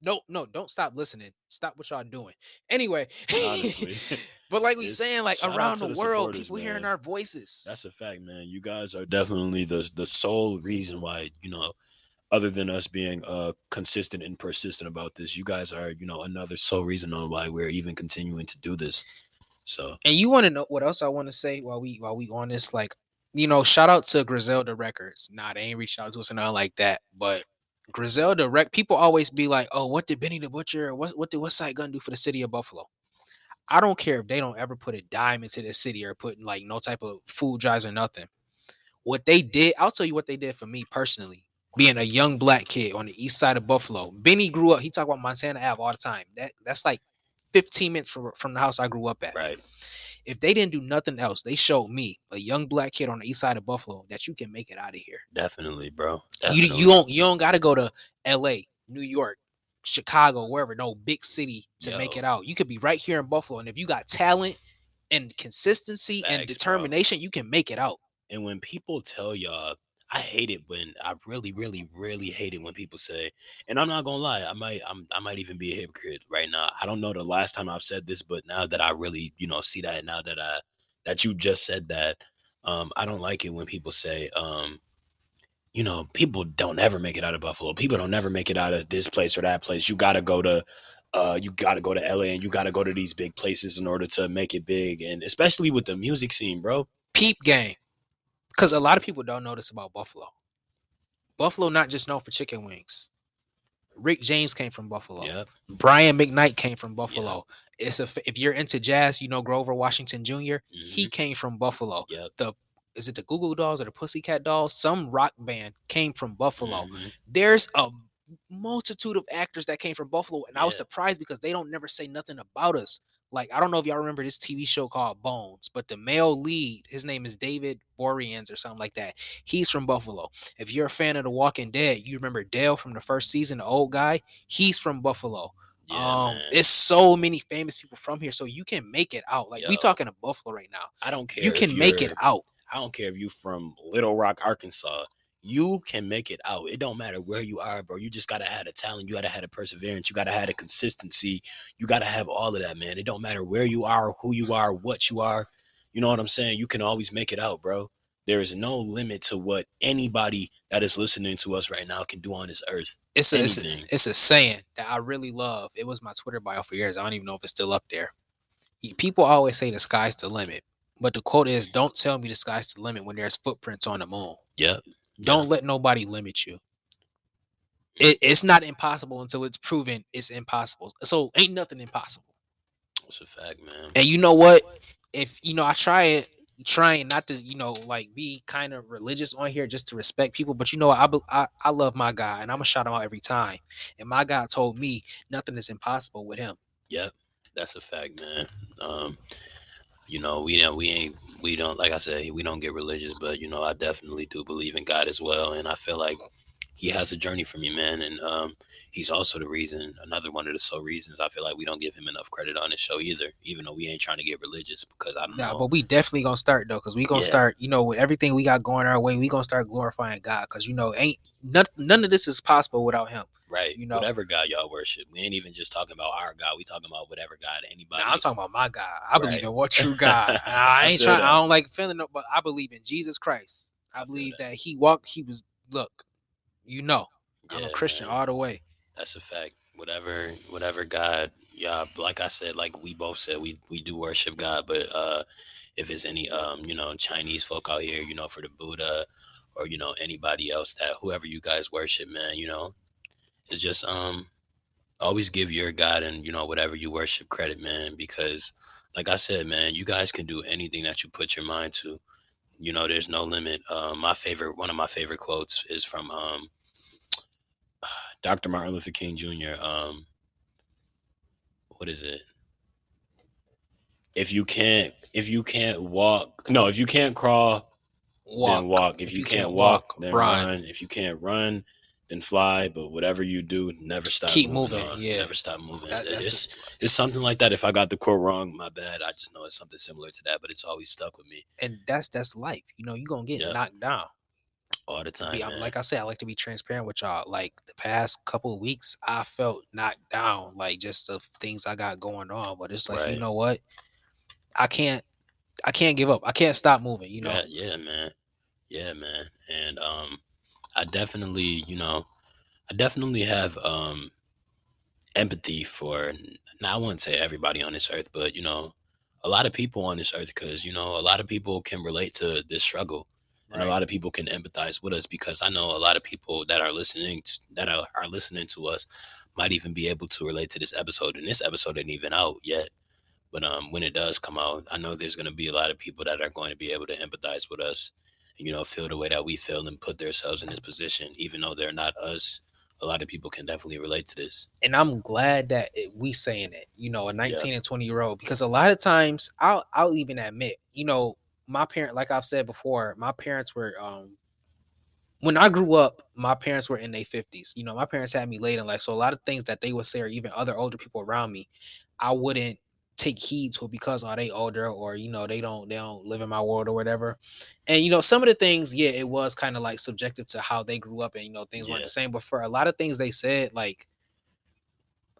No, no, don't stop listening. Stop what y'all doing. Anyway, (laughs) but like we saying, like around the, the world, people hearing our voices. That's a fact, man. You guys are definitely the the sole reason why, you know, other than us being uh consistent and persistent about this, you guys are, you know, another sole reason on why we're even continuing to do this. So And you want to know what else I want to say while we while we on this? Like, you know, shout out to Griselda Records. Nah, they ain't reached out to us or nothing like that. But Griselda Rec, people always be like, "Oh, what did Benny the Butcher? What what did Westside Gunn do for the city of Buffalo?" I don't care if they don't ever put a dime into the city or putting like no type of food drives or nothing. What they did, I'll tell you what they did for me personally. Being a young black kid on the east side of Buffalo, Benny grew up. He talked about Montana Ave all the time. That that's like 15 minutes from from the house I grew up at right. If they didn't do nothing else, they showed me, a young black kid on the east side of Buffalo, that you can make it out of here. Definitely, bro. You Definitely. you don't you don't gotta go to L.A., New York, Chicago, wherever, no big city to make it out. You could be right here in Buffalo, and if you got talent and consistency and Facts, bro. determination, you can make it out. And when people tell y'all, I hate it when I really, really, really hate it when people say, and I'm not gonna lie, I might, I'm, I might even be a hypocrite right now. I don't know the last time I've said this, but now that I really, you know, see that, now that I, that you just said that, um, I don't like it when people say, um, you know, people don't ever make it out of Buffalo. People don't ever make it out of this place or that place. You gotta go to, uh, you gotta go to LA and you gotta go to these big places in order to make it big, and especially with the music scene, bro. Peep game. Because a lot of people don't know this about Buffalo. Buffalo not just known for chicken wings. Rick James came from Buffalo. Yep. Brian McKnight came from Buffalo. It's a if you're into jazz, you know Grover Washington Jr. He came from Buffalo. Yep. The is it the Goo Goo Dolls or the Pussycat Dolls? Some rock band came from Buffalo. Mhm. There's a multitude of actors that came from Buffalo, and I was surprised because they don't never say nothing about us. Like I don't know if y'all remember this TV show called Bones, but the male lead, his name is David Boreanaz or something like that. He's from Buffalo. If you're a fan of The Walking Dead, you remember Dale from the first season, the old guy. He's from Buffalo. Yeah, um, man. it's so many famous people from here, so you can make it out. Like we Yo. talking to Buffalo right now. I don't care. You can make it out. I don't care if you from Little Rock, Arkansas. You can make it out. It don't matter where you are, bro. You just gotta have the talent. You gotta have the perseverance. You gotta have the consistency. You gotta have all of that, man. It don't matter where you are, who you are, what you are. You know what I'm saying? You can always make it out, bro. There is no limit to what anybody that is listening to us right now can do on this earth. It's a, it's a it's a saying that I really love. It was my Twitter bio for years. I don't even know if it's still up there. People always say the sky's the limit, but the quote is, mm. "Don't tell me the sky's the limit when there's footprints on the moon." Yep. Don't let nobody limit you. It, it's not impossible until it's proven it's impossible. So ain't nothing impossible. That's a fact, man. And you know what? If you know, I try it, trying not to, you know, like be kind of religious on here just to respect people. But you know. I I, I love my God, and I'm gonna shout him out every time. And my God told me nothing is impossible with him. Yep, that's a fact, man. Um, you know, we don't, we ain't, we don't, like I said, we don't get religious, but you know, I definitely do believe in God as well, and I feel like He has a journey for me, man, and um, He's also the reason, another one of the sole reasons I feel like we don't give Him enough credit on this show either, even though we ain't trying to get religious because I don't Nah, know. but we definitely gonna start though, cause we gonna Yeah. start, you know, with everything we got going our way, we gonna start glorifying God, cause you know, ain't none, none of this is possible without Him. Right, you know- whatever God y'all worship, we ain't even just talking about our God. We talking about whatever God anybody. Nah, I'm talking about my God. I believe in what (laughs) true God. I I ain't feel trying. that. I don't like feeling it, but I believe in Jesus Christ. I feel believe that. that He walked. He was. Look, you know, I'm a Christian man. all the way. That's a fact. Whatever, whatever God, yeah. Like I said, like we both said, we we do worship God. But uh if it's any um you know Chinese folk out here, you know, for the Buddha, or you know anybody else that whoever you guys worship, man, you know, it's just um always give your God and you know whatever you worship credit, man, because like I said, man, you guys can do anything that you put your mind to. You know, there's no limit. Um, my favorite, one of my favorite quotes is from um, (sighs) Dr. Martin Luther King Jr. Um, what is it? If you can't, if you can't walk, no, if you can't crawl, then walk. If, you, can't, walk, then run. run. If you can't run, then fly. But whatever you do, never stop. Keep moving, on. yeah. never stop moving. That- it's, it's something like that. If I got the quote wrong, my bad. I just know it's something similar to that, but it's always stuck with me and that's that's life. You know, you're gonna get Yeah. knocked down. all the time. Be- like I said, I like to be transparent with y'all. Like the past couple of weeks, I felt knocked down, like just the things I got going on. But it's like, you know what? I can't, I can't give up. I can't stop moving. You know, Yeah, yeah, man. Yeah, man. And um I definitely, you know, I definitely have um empathy for now I wouldn't say everybody on this earth, but you know, a lot of people on this earth cuz you know, a lot of people can relate to this struggle. And a lot of people can empathize with us because I know a lot of people that are listening to, that are, are listening to us might even be able to relate to this episode. And this episode isn't even out yet. But um, when it does come out, I know there's going to be a lot of people that are going to be able to empathize with us, you know, feel the way that we feel and put themselves in this position, even though they're not us. A lot of people can definitely relate to this. and I'm glad that it, we saying it, you know, a 19 and 20 year old, because a lot of times I'll I'll even admit, you know, my parent, like I've said before, my parents were um when I grew up, my parents were in their 50s. You know, my parents had me late in life. So a lot of things that they would say or even other older people around me, I wouldn't take heed to it because are they older or you know they don't they don't live in my world or whatever and you know some of the things yeah it was kind of like subjective to how they grew up and you know things weren't the same but for a lot of things they said like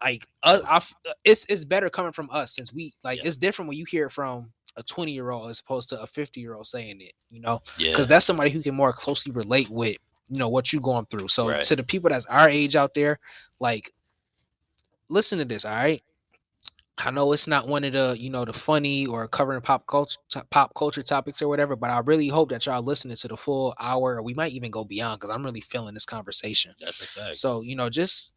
like uh, I uh, it's it's better coming from us since we like Yeah. it's different when you hear it from a 20 year old as opposed to a 50 year old saying it you know Yeah. because that's somebody who can more closely relate with you know what you're going through so Right. to the people that's our age out there like listen to this all right i know it's not one of the you know the funny or covering pop culture pop culture topics or whatever but i really hope that y'all listening to the full hour we might even go beyond because i'm really feeling this conversation That's a fact. so, you know, just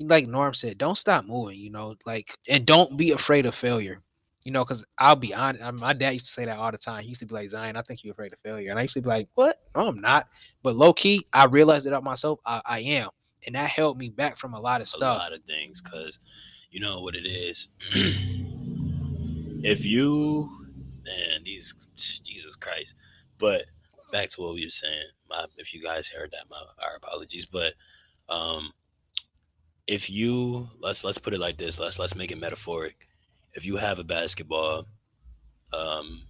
like Norm said, don't stop moving, you know, like, and don't be afraid of failure, you know, because I'll be honest. I my dad used to say that all the time. He used to be like, Zion, I think you're afraid of failure. And I used to be like, what? No, I'm not. But low key, I realized it out myself. I, I am. And that held me back from a lot of stuff. a lot of things because you know what it is if you man, these Jesus Christ. But back to what we were saying. My if you guys heard that, my our apologies. But um if you let's let's put it like this, let's let's make it metaphoric. If you have a basketball, um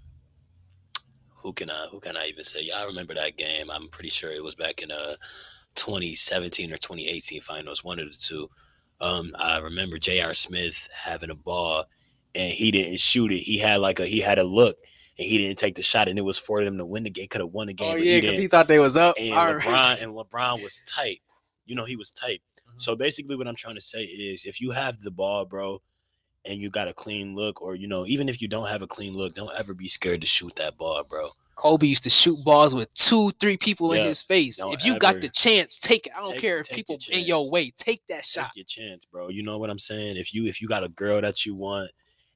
who can I who can I even say? Y'all remember that game? I'm pretty sure it was back in uh 2017 or 2018 finals, one of the two. Um, I remember J.R. Smith having a ball and he didn't shoot it. He had like a he had a look and he didn't take the shot, and it was for them to win the game. Could have won the game. Oh yeah, he because didn't. he thought they was up. and All right. LeBron and LeBron was tight. You know, he was tight. Mhm. So basically, what I'm trying to say is, if you have the ball, bro, and you got a clean look, or you know, even if you don't have a clean look, don't ever be scared to shoot that ball, bro. Kobe used to shoot balls with two, three people in his face. If you got the chance, take it. I don't Take- care if people in your way. Take that shot. Take your chance, bro. You know what I'm saying? If you if you got a girl that you want,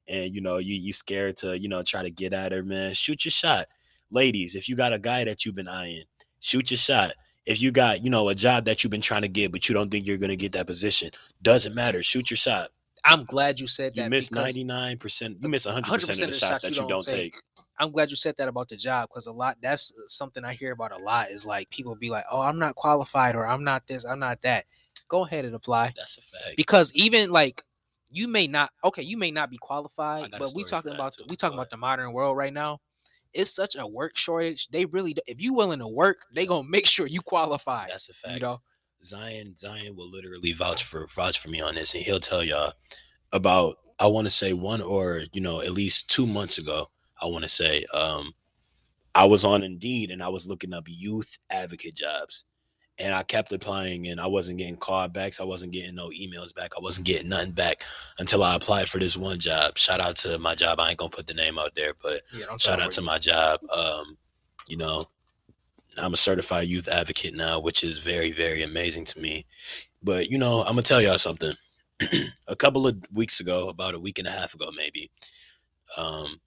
and you know you you scared to you know try to get at her, man, shoot your shot. Ladies, if you got a guy that you've been eyeing, shoot your shot. If you got you know a job that you've been trying to get, but you don't think you're gonna get that position, doesn't matter. Shoot your shot. I'm glad you said that. You that. miss because 99 percent. You miss 100 percent of the shots that you don't take. I'm glad you said that about the job because a lot that's uh, something I hear about a lot is like people be like, "Oh, I'm not qualified," or "I'm not this," "I'm not that." Go ahead and apply That's a fact. because even like you may not okay, you may not be qualified, but we talking about too. we talking about the modern world right now. It's such a work shortage. They really, if you willing to work, they Yeah. gonna make sure you qualify. That's a fact. You know, Zion Zion will literally vouch for vouch for me on this, and he'll tell y'all about I want to say one or you know at least two months ago. I want to say um, I was on Indeed and I was looking up youth advocate jobs, and I kept applying and I wasn't getting callbacks. I wasn't getting no emails back. I wasn't getting nothing back until I applied for this one job. Shout out to my job. I ain't gonna put the name out there, but yeah, shout out to my job. Um, you know, I'm a certified youth advocate now, which is very, very amazing to me. But you know, I'm gonna tell y'all something. (clears throat) a couple of weeks ago, about a week and a half ago, maybe, um,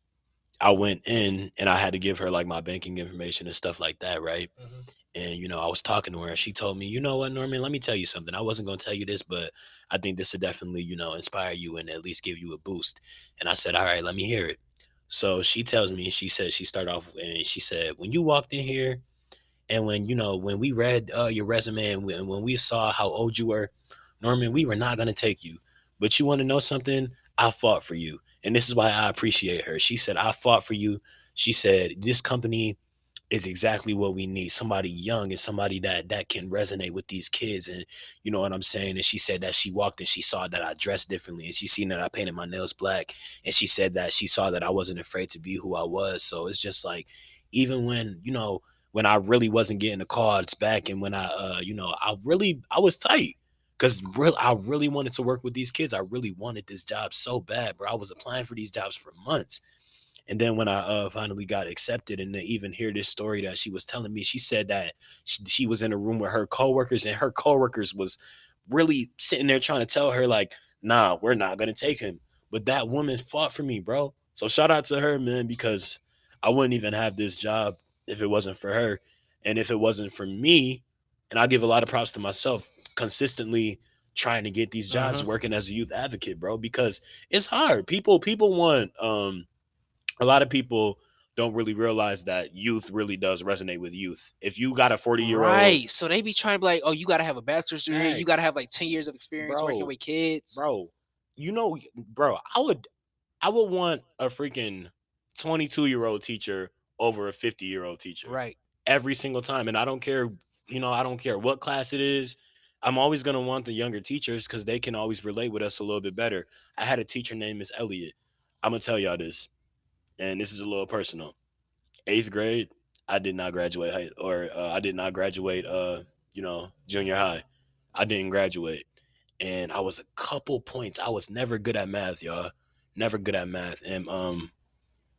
I went in and I had to give her like my banking information and stuff like that, right? Mhm. And you know, I was talking to her and she told me, you know what, Norman, let me tell you something. I wasn't gonna tell you this, but I think this would definitely, you know, inspire you and at least give you a boost. And I said, All right, let me hear it. So she tells me, she said she started off and she said, when you walked in here and when you know, when we read uh, your resume and when, when we saw how old you were, Norman, we were not gonna take you. But you want to know something? I fought for you. And this is why I appreciate her. She said, I fought for you. She said, This company is exactly what we need. Somebody young and somebody that that can resonate with these kids. And you know what I'm saying? And she said that she walked and she saw that I dressed differently. And she seen that I painted my nails black. And she said that she saw that I wasn't afraid to be who I was. So it's just like, even when, you know, when I really wasn't getting the cards back and when I uh, you know, I really I was tight. Cause real, I really wanted to work with these kids. I really wanted this job so bad, bro. I was applying for these jobs for months. And then when I uh, finally got accepted, and to even hear this story that she was telling me, she said that she, she was in a room with her coworkers, and her coworkers was really sitting there trying to tell her like, "Nah, we're not gonna take him." But that woman fought for me, bro. So shout out to her, man, because I wouldn't even have this job if it wasn't for her, and if it wasn't for me. And I give a lot of props to myself consistently trying to get these jobs Mhm. working as a youth advocate, bro, because it's hard. People people want um a lot of people don't really realize that youth really does resonate with youth. If you got a 40 year old Right. So they be trying to be like, oh, you gotta have a bachelor's degree. You gotta have like 10 years of experience working with kids. bro, you know, bro, I would I would want a freaking 22 year old teacher over a 50 year old teacher Right. every single time. And I don't care, you know, I don't care what class it is. I'm always gonna want the younger teachers because they can always relate with us a little bit better. I had a teacher named Miss Elliot. I'm gonna tell y'all this, and this is a little personal. Eighth grade, I did not graduate high, or uh, I did not graduate. Uh, you know, junior high. I didn't graduate, and I was a couple points. I was never good at math, y'all. Never good at math, and um,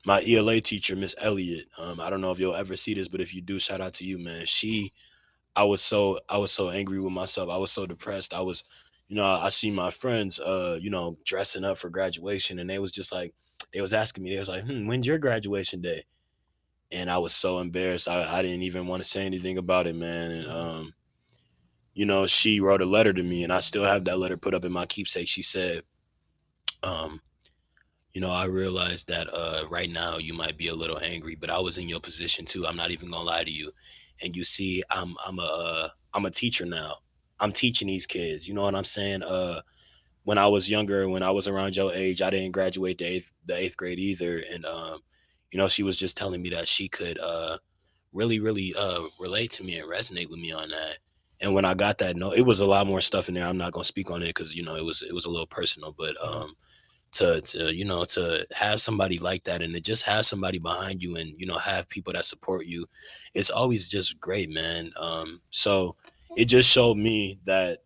my ELA teacher, Miss Elliot, Um, I don't know if you'll ever see this, but if you do, shout out to you, man. She, I was so I was so angry with myself. I was so depressed. I was, you know, I see my friends, uh, you know, dressing up for graduation, and they was just like, they was asking me, they was like, hmm, when's your graduation day? And I was so embarrassed. I, I didn't even want to say anything about it, man. And um, you know, she wrote a letter to me, and I still have that letter put up in my keepsake. She said, um, you know, I realized that uh, right now you might be a little angry, but I was in your position too. I'm not even gonna lie to you. And you see, I'm I'm a uh, I'm a teacher now. I'm teaching these kids. You know what I'm saying? Uh, when I was younger, when I was around your age, I didn't graduate the eighth the eighth grade either, and um, you know, she was just telling me that she could uh really really uh relate to me and resonate with me on that. And when I got that note, it was a lot more stuff in there. I'm not gonna speak on it because you know it was it was a little personal, but um to to you know to have somebody like that and to just have somebody behind you and you know have people that support you it's always just great man um so it just showed me that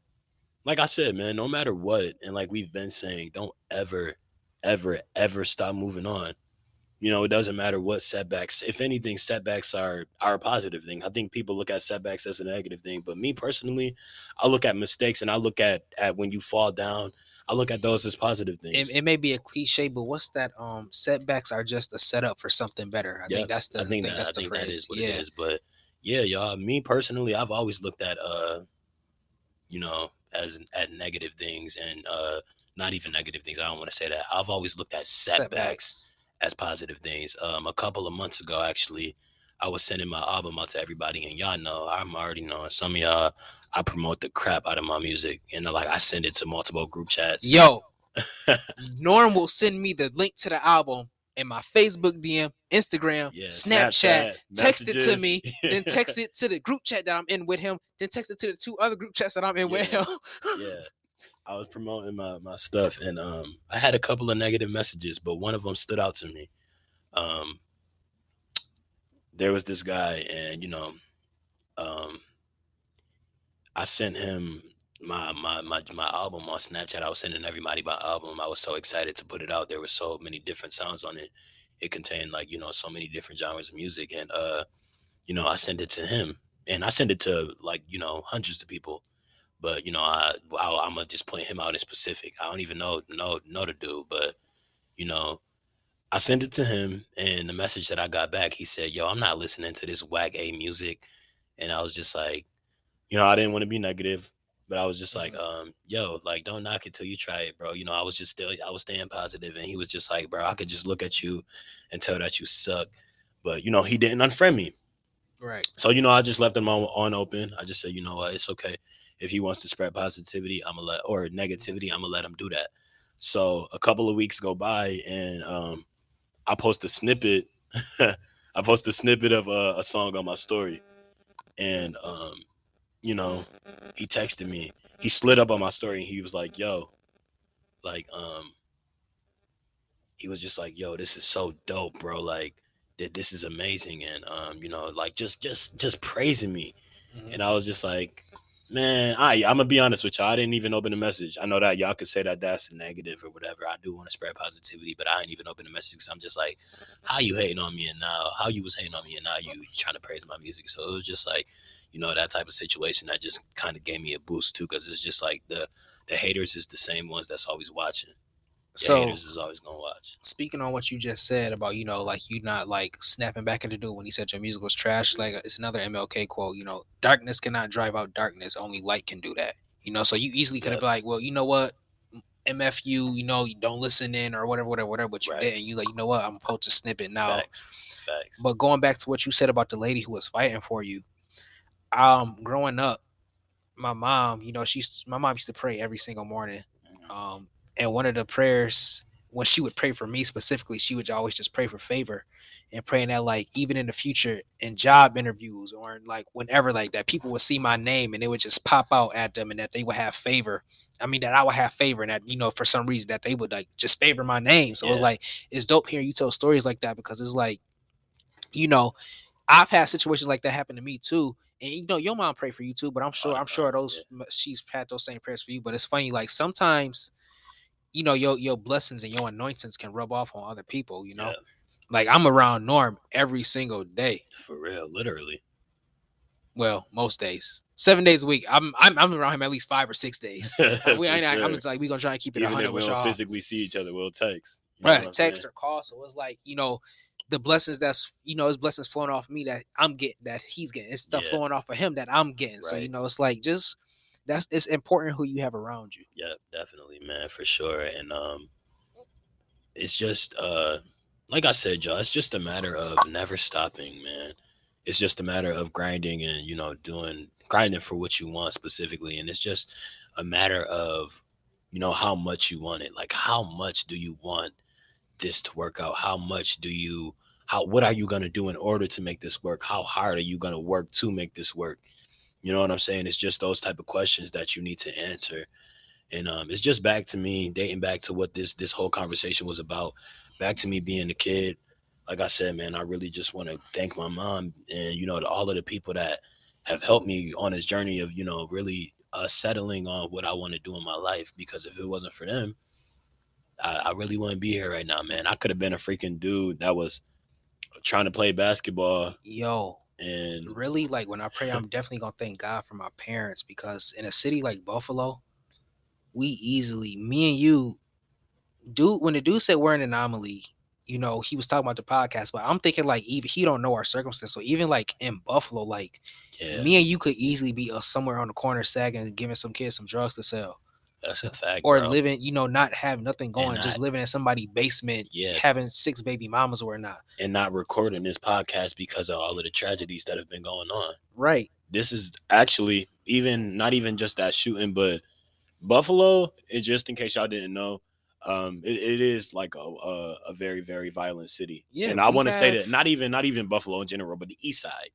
like i said man no matter what and like we've been saying don't ever ever ever stop moving on. You know it doesn't matter what setbacks if anything setbacks are are a positive thing. I think people look at setbacks as a negative thing but me personally i look at mistakes and i look at at when you fall down I look at those as positive things. It, it, may be a cliche, but what's that? Um, setbacks are just a setup for something better. I yep. think that's the. I think, that, that's I think that is what yeah. it is. But yeah, y'all. Me personally, I've always looked at uh, you know, as at negative things and uh, not even negative things. I don't want to say that. I've always looked at setbacks, setbacks. as positive things. Um, a couple of months ago, actually, I was sending my album out to everybody, and y'all know I'm already knowing some of y'all. I promote the crap out of my music, and like I send it to multiple group chats. Yo, (laughs) Norm will send me the link to the album in my Facebook DM, Instagram, yeah, Snapchat, Snapchat text it to me, then (laughs) text it to the group chat that I'm in with him, then text it to the two other group chats that I'm in yeah. with him. yeah. (laughs) I was promoting my, my stuff and um I had a couple of negative messages, but one of them stood out to me. Um there was this guy, and you know, um, I sent him my my my my album on Snapchat. I was sending everybody my album. I was so excited to put it out. There were so many different sounds on it. It contained like you know so many different genres of music, and uh, you know, I sent it to him, and I sent it to like you know hundreds of people. But you know, I, I I'm gonna just point him out in specific. I don't even know know know the dude, but you know, I sent it to him, and the message that I got back, he said, "Yo, I'm not listening to this whack a music," and I was just like, you know, I didn't want to be negative, but I was just like, mm-hmm. um, yo, like, don't knock it till you try it, bro. You know, I was just still, I was staying positive, and he was just like, bro, I could just look at you and tell that you suck, but you know, he didn't unfriend me. Right. So you know, I just left him on, on open. I just said, you know what, it's okay. If he wants to spread positivity, I'm gonna let or negativity, I'm gonna let him do that. So a couple of weeks go by, and um, I post a snippet. (laughs) I post a snippet of a, a, song on my story, and um, you know, he texted me. He slid up on my story and he was like, "Yo, like, um, he was just like, yo, this is so dope, bro. Like, that this is amazing, and um, you know, like just just just praising me." Mm-hmm. And I was just like, Man, I I'm gonna be honest with y'all. I didn't even open the message. I know that y'all could say that that's negative or whatever. I do want to spread positivity, but I didn't even open the message because I'm just like, how you hating on me and now how you was hating on me and now you trying to praise my music. So it was just like, you know, that type of situation that just kind of gave me a boost too, because it's just like the the haters is the same ones that's always watching so haters is always gonna watch. Speaking on what you just said about you know like you not like snapping back into dude when he said your music was trash, like it's another MLK quote. You know, darkness cannot drive out darkness. Only light can do that. You know, so you easily could have yep. been like, well, you know what, MFU, you know, you don't listen in or whatever, whatever, whatever. But you right. didn't. You like, you know what, I'm supposed to snip it now. Facts. Facts. But going back to what you said about the lady who was fighting for you, um, growing up, my mom, you know, she's my mom used to pray every single morning. Mm-hmm. Um, and one of the prayers when she would pray for me specifically, she would always just pray for favor and praying that like even in the future in job interviews or like whenever like that people would see my name and it would just pop out at them and that they would have favor. I mean that I would have favor and that you know for some reason that they would like just favor my name. So yeah. it was like it's dope hearing you tell stories like that because it's like you know I've had situations like that happen to me too. And you know your mom prayed for you too, but I'm sure I'm sure those yeah. she's had those same prayers for you. But it's funny like sometimes you know your your blessings and your anointings can rub off on other people you know? Yeah. like i'm around norm every single day. For real literally. Well most days. Seven days a week. I'm i'm, I'm around him at least five or six days. (laughs) We ain't sure. i'm like we gonna try and keep it Even 100 if we don't physically see each other we'll text. Right text or call. So it's like you know the blessings that's you know his blessings flowing off me that i'm getting that he's getting. It's stuff yeah. flowing off of him that i'm getting. Right. so you know it's like just that's it's important who you have around you. Yeah, definitely, man, for sure. And um, it's just uh like I said, y'all, it's just a matter of never stopping, man. It's just a matter of grinding and you know doing grinding for what you want specifically, and it's just a matter of you know how much you want it. Like how much do you want this to work out? How much do you how what are you gonna do in order to make this work? How hard are you gonna work to make this work? You know what I'm saying? It's just those type of questions that you need to answer. And um, it's just back to me, dating back to what this this whole conversation was about. Back to me being a kid. Like I said, man, I really just want to thank my mom and you know to all of the people that have helped me on this journey of you know really uh, settling on what I want to do in my life. Because if it wasn't for them, I, I really wouldn't be here right now, man. I could have been a freaking dude that was trying to play basketball Yo, and really, like when I pray, (laughs) I'm definitely gonna thank God for my parents because in a city like Buffalo, we easily, me and you, dude. When the dude said we're an anomaly, you know, he was talking about the podcast, but I'm thinking like even he don't know our circumstance. So even like in Buffalo, like yeah, me and you could easily be uh, somewhere on the corner sagging, giving some kids some drugs to sell, that's a fact, or bro. living, you know, not having nothing going, not- just living in somebody's basement, Yeah. having six baby mamas or not. and not recording this podcast because of all of the tragedies that have been going on. Right. This is actually even not even just that shooting, but Buffalo. And just in case y'all didn't know, um, it, it is like a, a a very very violent city. Yeah, and I want to say that not even not even Buffalo in general, but the East Side,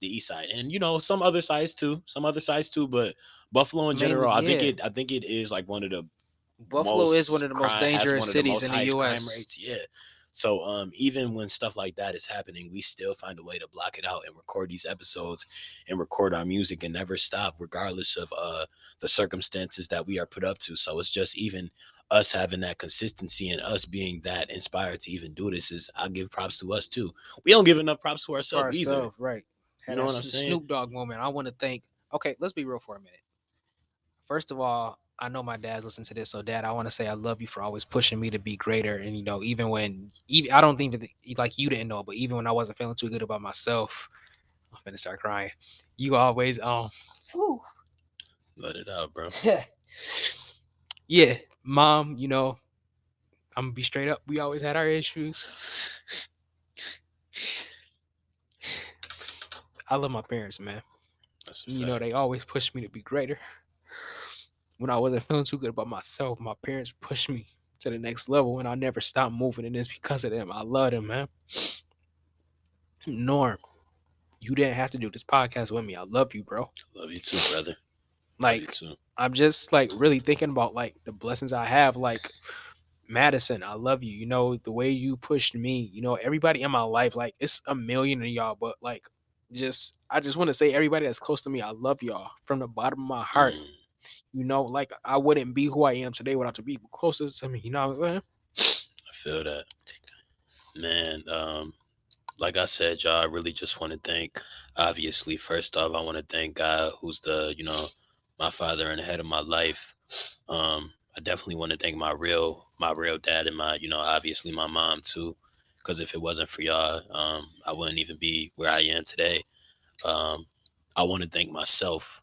the East Side, and you know some other sides too, some other sides too, but Buffalo in general, I think yeah. it I think it is like one of the Buffalo is one of the most crime- dangerous the cities most in the U.S. rates, Yeah. So um, even when stuff like that is happening, we still find a way to block it out and record these episodes and record our music and never stop, regardless of uh, the circumstances that we are put up to. So it's just even us having that consistency and us being that inspired to even do this is I give props to us too. We don't give enough props to for ourselves either. right? Had know that what I'm saying? Snoop Dogg moment. I want to thank. Okay, let's be real for a minute. First of all, I know my dad's listening to this, so dad, I want to say I love you for always pushing me to be greater. And you know, even when, even I don't think that like you didn't know, but even when I wasn't feeling too good about myself, I'm finna start crying. You always um, whew, Let it out, bro. (laughs) yeah, mom. You know, I'm gonna be straight up. We always had our issues. (laughs) I love my parents, man. You know they always pushed me to be greater. When i wasn't feeling too good about myself my parents pushed me to the next level and i never stopped moving and it's because of them. I love them man. Norm you didn't have to do this podcast with me. I love you bro. Love you too, brother. Like too. i'm just like really thinking about like the blessings i have like madison i love you. You know the way you pushed me you know everybody in my life like it's a million of y'all but like just i just want to say everybody that's close to me i love y'all from the bottom of my heart Mm. you know, like I wouldn't be who I am today without the people closest to me. You know what I'm saying? I feel that. Man, um, like I said, y'all, I really just want to thank, obviously, first off, I want to thank God who's the, you know, my father and the head of my life. Um, I definitely want to thank my real, my real dad and my, you know, obviously my mom too. Because if it wasn't for y'all, um, I wouldn't even be where I am today. Um, I want to thank myself.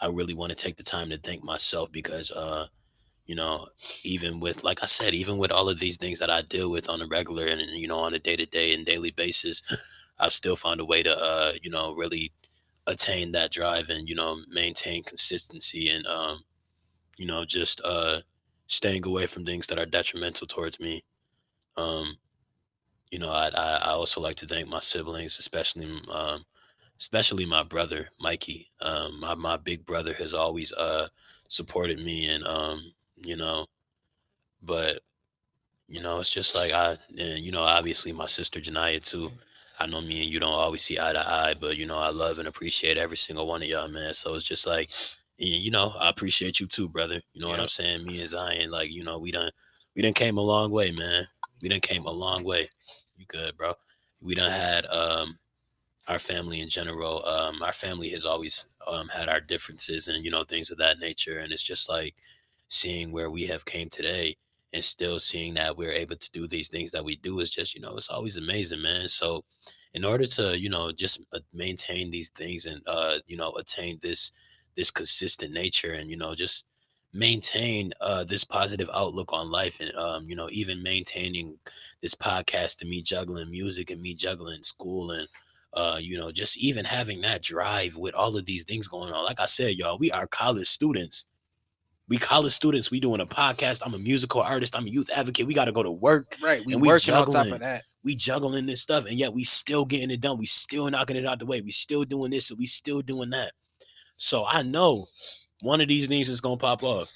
I really want to take the time to thank myself because, uh, you know, even with like I said, even with all of these things that I deal with on a regular and you know on a day to day and daily basis, (laughs) I've still found a way to uh, you know, really attain that drive and, you know, maintain consistency and um, you know, just uh staying away from things that are detrimental towards me. Um, you know, I I, also like to thank my siblings, especially um especially my brother, Mikey. Um my, my big brother has always uh supported me and um, you know, but you know, it's just like I, and you know, obviously my sister Janaya too. I know me and you don't always see eye to eye, but you know, I love and appreciate every single one of y'all, man. So it's just like, you know, I appreciate you too, brother. You know what I'm saying? Me and Zion, like, you know, we done, we done came a long way, man. We done came a long way. You good, bro? We done had um our family in general. Um, our family has always um had our differences and you know things of that nature, and it's just like seeing where we have came today and still seeing that we're able to do these things that we do is just you know it's always amazing man so in order to you know just uh, maintain these things and uh you know attain this this consistent nature and you know just maintain uh this positive outlook on life and um you know even maintaining this podcast and me juggling music and me juggling school and uh you know just even having that drive with all of these things going on. Like i said y'all we are college students. We college students we doing a podcast. I'm a musical artist. I'm a youth advocate. We got to go to work Right. We And we working on top juggling. of that. we juggling this stuff and yet we still getting it done. We still knocking it out the way. We still doing this and we still doing that. So i know one of these things is gonna pop off.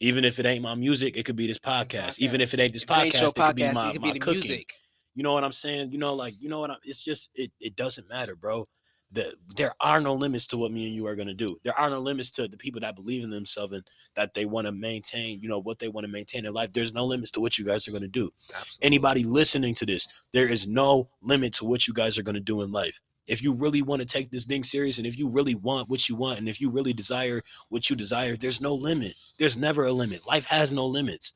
Even if it ain't my music it could be this podcast. Even if it ain't this If it ain't podcast it could be my, could my be cooking. music. you know what i'm saying? You know like you know what I'm, it's just it, it doesn't matter bro. The, there are no limits to what me and you are going to do. There are no limits to the people that believe in themselves and that they want to maintain you know what they want to maintain in life. There's no limits to what you guys are going to do. Absolutely. anybody listening to this, there is no limit to what you guys are going to do in life. If you really want to take this thing serious and if you really want what you want and if you really desire what you desire, there's no limit. There's never a limit. Life has no limits.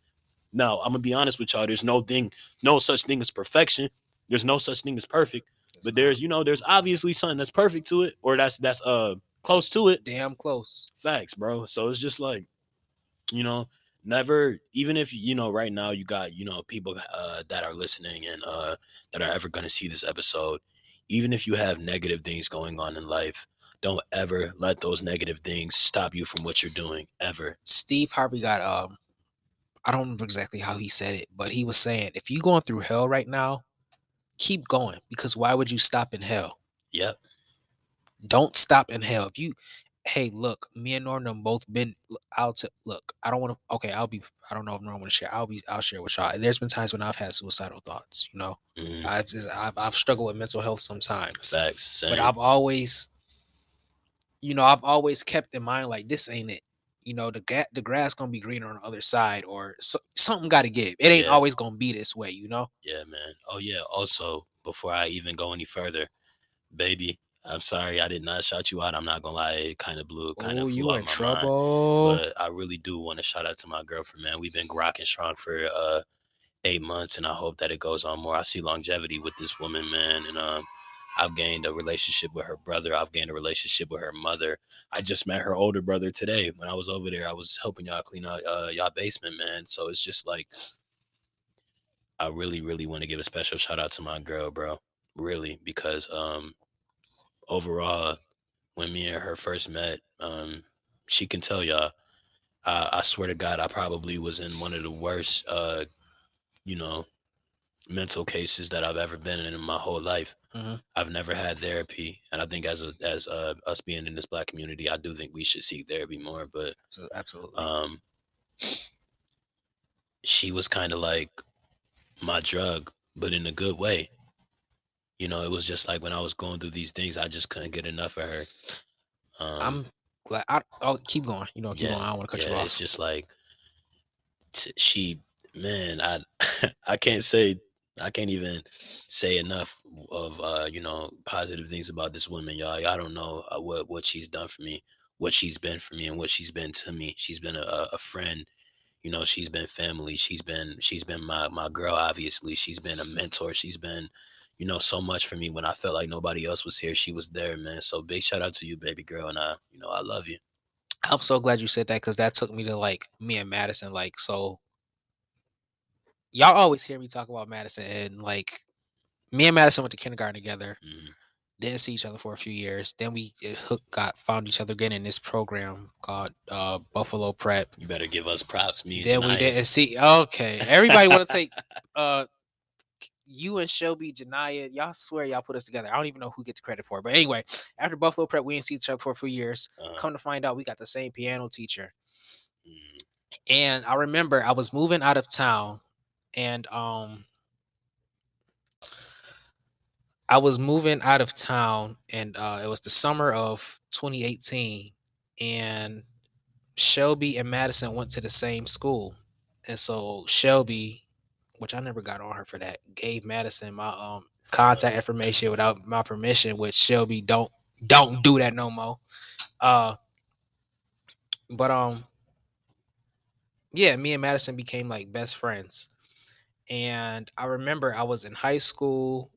Now, I'm going to be honest with y'all. There's no thing, no such thing as perfection. There's no such thing as perfect. But there's, you know, there's obviously something that's perfect to it or that's that's uh close to it. damn close. Facts, bro. So it's just like, you know, never even if you know right now you got you know people uh that are listening and uh that are ever going to see this episode even if you have negative things going on in life don't ever let those negative things stop you from what you're doing ever Steve Harvey got um I don't remember exactly how he said it, but he was saying if you're going through hell right now, keep going because why would you stop in hell? yep Don't stop in hell. If you hey, look, me and Norm done both been l- I'll t- look, I don't want to okay, I'll be I don't know if Norm want to share. I'll be I'll share with y'all. There's been times when I've had suicidal thoughts, you know. mhm, I've just I've, I've struggled with mental health sometimes. facts same. but I've always, you know, I've always kept in mind like this ain't it. You know, the ga- the grass gonna be greener on the other side, or so- something got to give. It ain't Yeah. always gonna be this way, you know. yeah man oh yeah also before i even go any further baby i'm sorry i did not shout you out i'm not gonna lie it kind of blew kind Oh, of you out in my mind. trouble? but I really do want to shout out to my girlfriend, man. We've been rocking strong for uh eight months, and I hope that it goes on more. I see longevity with this woman, man, and um, I've gained a relationship with her brother. I've gained a relationship with her mother. I just met her older brother today. When I was over there, I was helping y'all clean out uh, y'all basement, man. So it's just like I really, really want to give a special shout out to my girl, bro. Really, because um, overall, when me and her first met, um, she can tell y'all. I, I swear to God, I probably was in one of the worst, uh, you know, mental cases that I've ever been in in my whole life. Mhm. I've never had therapy, and I think as a as uh, us being in this black community, I do think we should seek therapy more. But absolutely. um, she was kind of like my drug, but in a good way. You know, it was just like when I was going through these things, I just couldn't get enough of her. Um, I'm glad. I, I'll keep going. You know, keep yeah, going. I don't want to cut yeah, you off. It's just like t- she, man, I (laughs) I can't say I can't even say enough of uh, you know positive things about this woman, y'all. Y'all don't know uh, what what she's done for me, what she's been for me, and what she's been to me. She's been a, a a friend. You know, she's been family. She's been she's been my my girl. Obviously, she's been a mentor. She's been you know so much for me when I felt like nobody else was here. She was there, man. So big shout out to you, baby girl, and I you know I love you. I'm so glad you said that because that took me to like me and Madison. Like, so y'all always hear me talk about Madison, and like me and Madison went to kindergarten together. Mhm. Didn't see each other for a few years. Then we uh, hook got found each other again in this program called uh, Buffalo Prep. You better give us props, me and Then we didn't see. Okay, everybody want to take (laughs) uh you and Shelby, Janaya. Y'all swear y'all put us together. I don't even know who get the credit for it. But anyway, after Buffalo Prep, we didn't see each other for a few years. Uh, Come to find out, we got the same piano teacher. mm, And I remember I was moving out of town, and um, I was moving out of town, and uh, it was the summer of 2018, and Shelby and Madison went to the same school, and so Shelby, which I never got on her for that, gave Madison my um contact information without my permission, which Shelby don't don't do that no more. Uh, but um, yeah, me and Madison became like best friends. And I remember I was in high school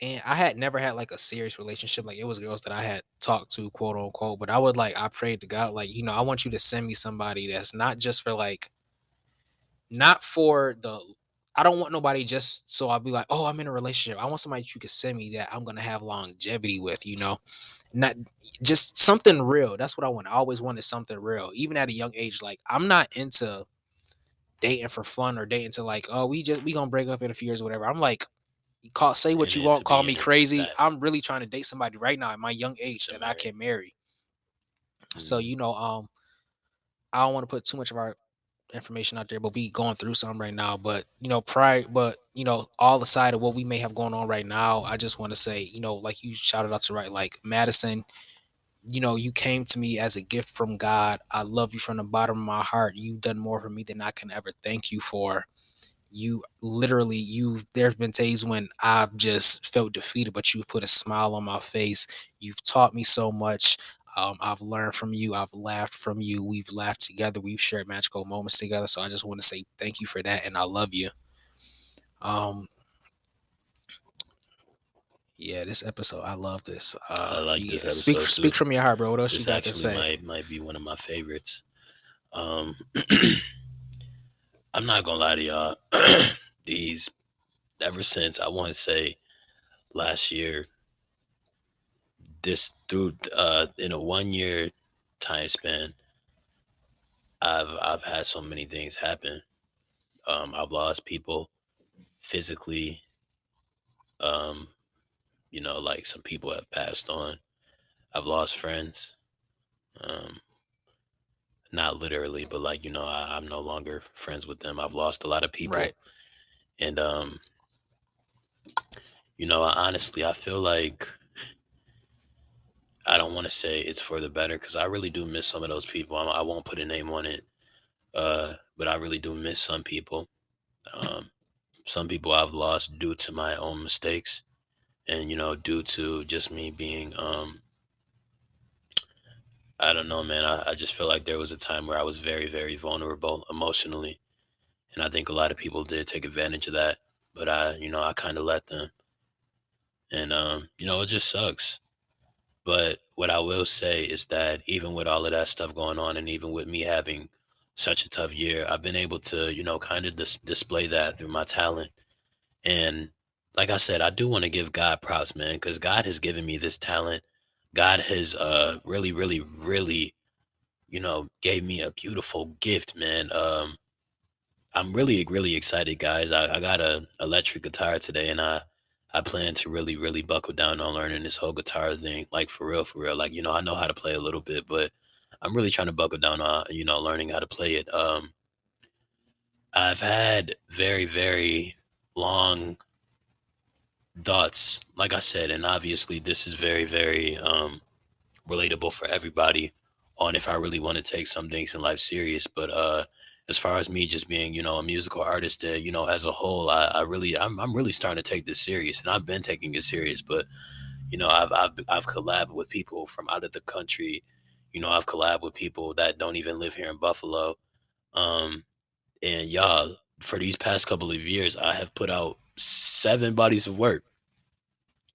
and I had never had like a serious relationship. Like it was girls that I had talked to, quote unquote. But I would like I prayed to God, like, you know, I want you to send me somebody that's not just for like not for the I don't want nobody just so I'll be like, oh, I'm in a relationship. I want somebody that you can send me that I'm gonna have longevity with, you know. Not just something real. That's what I want. I always wanted something real. Even at a young age, like I'm not into dating for fun or dating to like, oh, we just we gonna break up in a few years or whatever. I'm like, call say what you want, call me crazy. I'm really trying to date somebody right now at my young age To that I can marry. So Mhm. you know, um, I don't want to put too much of our information out there, but we going through something right now. But you know, prior, but you know, all aside of what we may have going on right now, I just want to say, you know, like you shouted out to right, like Madison, you know, you came to me as a gift from God. I love you from the bottom of my heart. You've done more for me than I can ever thank you for. You literally, you. There's been days when I've just felt defeated, but you've put a smile on my face. You've taught me so much. Um, I've learned from you. I've laughed from you. We've laughed together. We've shared magical moments together. So I just want to say thank you for that, and I love you. Um, yeah, this episode, I love this. Uh, I like this speak episode, speak too. from your heart, bro. What else This you got to say? might might be one of my favorites. Um, (clears throat) I'm not gonna lie to y'all. (clears throat) These ever since I want to say last year, this through uh in a one year time span, I've I've had so many things happen. Um, I've lost people physically. Um, you know, like some people have passed on. I've lost friends. Um, not literally, but like you know, I, I'm no longer friends with them. I've lost a lot of people, Right. and um, you know, honestly, I feel like I don't want to say it's for the better because I really do miss some of those people. I, I won't put a name on it, uh, but I really do miss some people. Um, some people I've lost due to my own mistakes, and you know, due to just me being um, I don't know, man. I, I just feel like there was a time where I was very, very vulnerable emotionally. And I think a lot of people did take advantage of that. But I, you know, I kind of let them. And, um, you know, it just sucks. But what I will say is that even with all of that stuff going on, and even with me having such a tough year, I've been able to, you know, kind of dis- display that through my talent. And like I said, I do want to give God props, man, because God has given me this talent. God has uh really, really, really, you know, gave me a beautiful gift, man. Um, I'm really, really excited, guys. I, I got a electric guitar today, and I I plan to really, really buckle down on learning this whole guitar thing, like for real, for real. Like you know, I know how to play a little bit, but I'm really trying to buckle down on you know learning how to play it. Um, I've had very, very long thoughts, like I said, and obviously this is very, very um relatable for everybody on if I really want to take some things in life serious. But uh as far as me just being, you know, a musical artist, uh, you know, as a whole, I, I really I'm I'm really starting to take this serious and I've been taking it serious, but you know, I've I've I've collabed with people from out of the country. You know, I've collabed with people that don't even live here in Buffalo. Um and y'all, for these past couple of years, I have put out seven bodies of work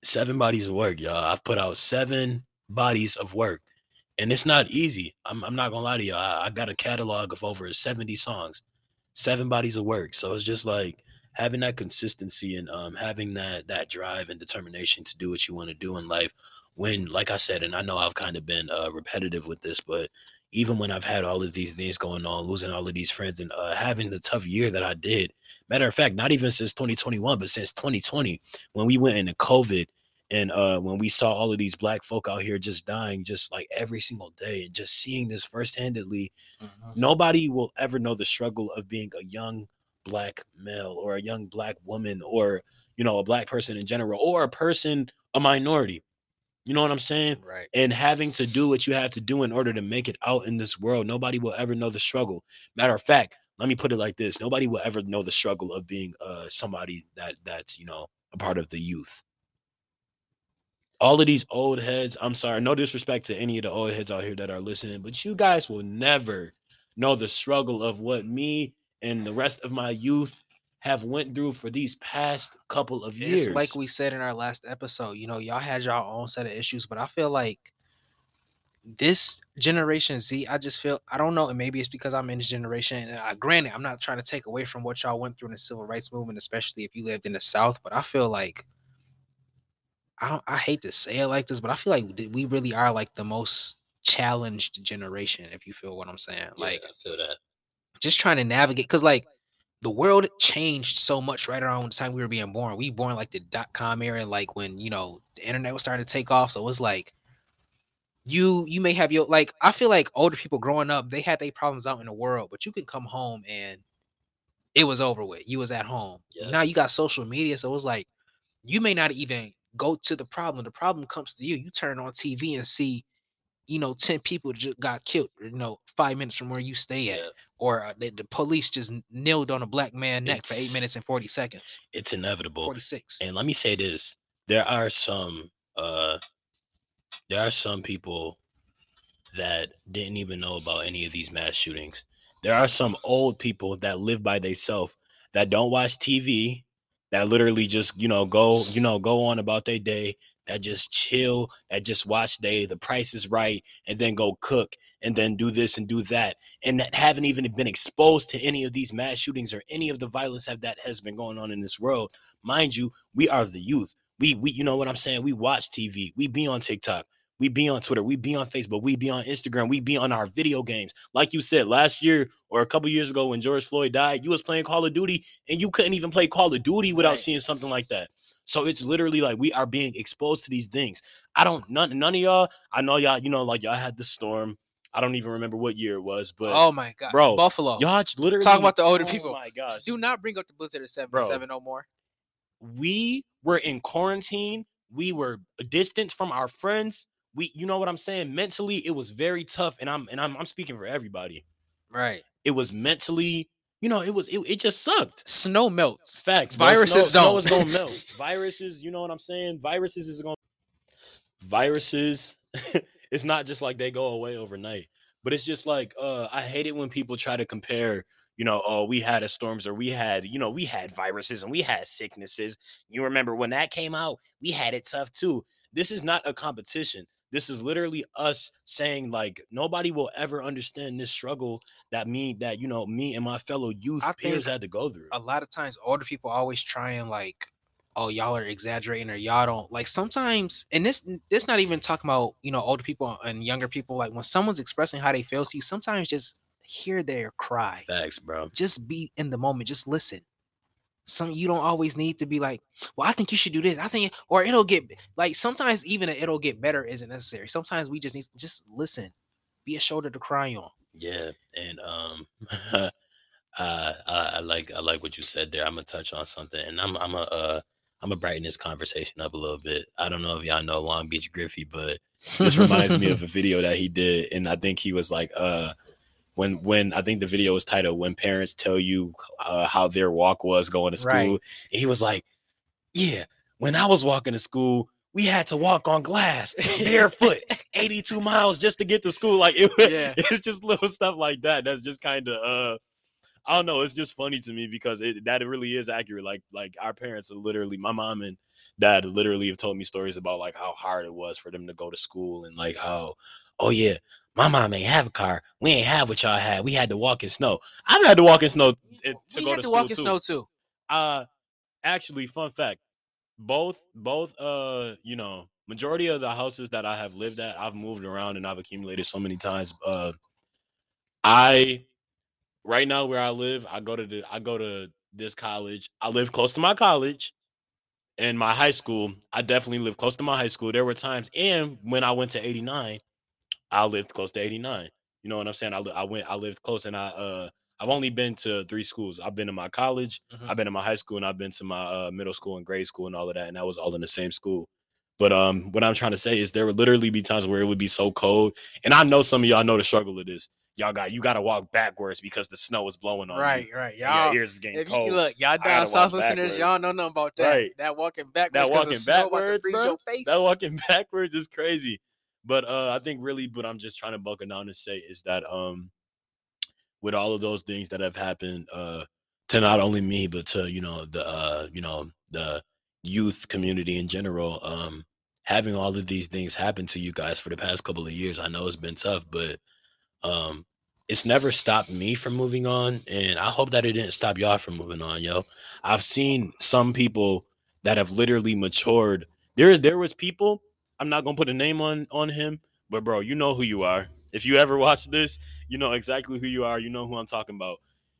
seven bodies of work, y'all. I've put out seven bodies of work, and it's not easy. I'm, I'm not gonna lie to y'all. I, I got a catalog of over 70 songs, seven bodies of work. So it's just like having that consistency and um, having that that drive and determination to do what you want to do in life. When, like I said, and I know I've kind of been uh, repetitive with this, but even when I've had all of these things going on, losing all of these friends, and uh, having the tough year that I did. Matter of fact, not even since 2021, but since 2020, when we went into COVID and uh when we saw all of these black folk out here just dying just like every single day and just seeing this first-handedly Mhm. nobody will ever know the struggle of being a young black male or a young black woman or you know a black person in general or a person a minority you know what i'm saying Right. and having to do what you have to do in order to make it out in this world nobody will ever know the struggle matter of fact let me put it like this nobody will ever know the struggle of being uh somebody that that's you know a part of the youth all of these old heads i'm sorry no disrespect to any of the old heads out here that are listening but you guys will never know the struggle of what me and the rest of my youth have went through for these past couple of years. It's like we said in our last episode, you know, y'all had your own set of issues, but I feel like this generation Z, I just feel I don't know, and maybe it's because I'm in this generation. And I, granted, I'm not trying to take away from what y'all went through in the civil rights movement, especially if you lived in the South, but I feel like I I hate to say it like this, but I feel like we really are like the most challenged generation, if you feel what I'm saying. Yeah, Like I feel that. just trying to navigate because like the world changed so much right around the time we were being born. We born like the dot com era, like when you know the internet was starting to take off. So it was like you you may have your like I feel like older people growing up, they had their problems out in the world, but you can come home and it was over with. You was at home. Yeah. Now you got social media, so it was like you may not even go to the problem. The problem comes to you. You turn on TV and see, you know, 10 people just got killed, you know, five minutes from where you stay at. Yeah. Or uh, the, the police just kneeled on a black man neck for eight minutes and 40 seconds. It's inevitable. 46. And let me say this: there are some, uh, there are some people that didn't even know about any of these mass shootings. There are some old people that live by themselves that don't watch TV, that literally just you know go you know go on about their day, that just chill, that just watch day the price is right, and then go cook and then do this and do that, and that haven't even been exposed to any of these mass shootings or any of the violence that has been going on in this world. Mind you, we are the youth. We we you know what I'm saying? We watch TV. We be on TikTok. We be on Twitter. We be on Facebook. We be on Instagram. We be on our video games. Like you said, last year or a couple years ago when George Floyd died, you was playing Call of Duty and you couldn't even play Call of Duty without Right. seeing something like that. So it's literally like we are being exposed to these things. I don't none none of y'all. I know y'all. You know, like y'all had the storm. I don't even remember what year it was, but oh my God. bro, Buffalo. y'all literally Talk about the older oh people. My gosh, Do not bring up the Blizzard of Bro. 77 no more. we were in quarantine. We were distant from our friends. We, you know what I'm saying? Mentally, it was very tough, and I'm and I'm I'm speaking for everybody. Right. It was mentally, you know, it was it, it just sucked. Snow melts. Facts. Viruses snow, don't. Snow is gonna melt. (laughs) Viruses, you know what I'm saying? Viruses is gonna viruses. (laughs) it's not just like they go away overnight. But it's just like uh I hate it when people try to compare, you know, oh, we had a storms or we had, you know, we had viruses and we had sicknesses. You remember when that came out, we had it tough too. This is not a competition. This is literally us saying like nobody will ever understand this struggle that me that you know me and my fellow youth I peers had to go through. a lot of times older people always try and like oh y'all are exaggerating or y'all don't like sometimes and this this not even talking about you know older people and younger people like when someone's expressing how they feel to you sometimes just hear their cry Facts, bro. just be in the moment just listen some you don't always need to be like well i think you should do this i think or it'll get like sometimes even it'll get better isn't necessary sometimes we just need just listen be a shoulder to cry on Yeah, and um, (laughs) uh, I, I like I like what you said there. I'm gonna touch on something, and I'm I'm a uh, I'm gonna brighten this conversation up a little bit. I don't know if y'all know Long Beach Griffy, but this reminds me of (laughs) a video that he did, and I think he was like, uh, when when I think the video was titled "When Parents Tell You uh, How Their Walk Was Going to School," Right. he was like, "Yeah, when I was walking to school." We had to walk on glass barefoot, (laughs) 82 miles just to get to school. Like it, Yeah. (laughs) it's just little stuff like that. That's just kind of uh I don't know. It's just funny to me because it that really is accurate. Like like our parents are literally my mom and dad literally have told me stories about like how hard it was for them to go to school and like how oh yeah my mom ain't have a car. We ain't have what y'all had. We had to walk in snow. I've had to walk in snow eh, to we go had to, to school walk in too. snow too Uh actually fun fact. Both both uh you know majority of the houses that I have lived at I've moved around and I've accumulated so many times uh I right now where I live I go to the I go to this college. I live close to my college and my high school. I definitely live close to my high school. There were times and when I went to 89 I lived close to 89. You know what I'm saying? I, I went I lived close and I uh I've only been to three schools. I've been to my college, Mhm. I've been to my high school, and I've been to my uh, middle school and grade school and all of that, and that was all in the same school. But um, what I'm trying to say is there would literally be times where it would be so cold, and I know some of y'all know the struggle of this. Y'all got you got to walk backwards because the snow is blowing on right you. right right. y'all your ears is getting If you cold. look, y'all down south listeners, backwards. y'all know nothing about that. Right. That walking backwards, That walking snow about to backwards, bro. your face. that walking (laughs) backwards is crazy. But uh I think really what I'm just trying to buckle down and say is that um with all of those things that have happened, uh to not only me but to you know the uh you know the youth community in general um having all of these things happen to you guys for the past couple of years i know it's been tough but um it's never stopped me from moving on and i hope that it didn't stop y'all from moving on yo. I've seen some people that have literally matured. There there was people i'm not gonna put a name on on him but bro you know who you are. If you ever watch this you know exactly who you are you know who i'm talking about.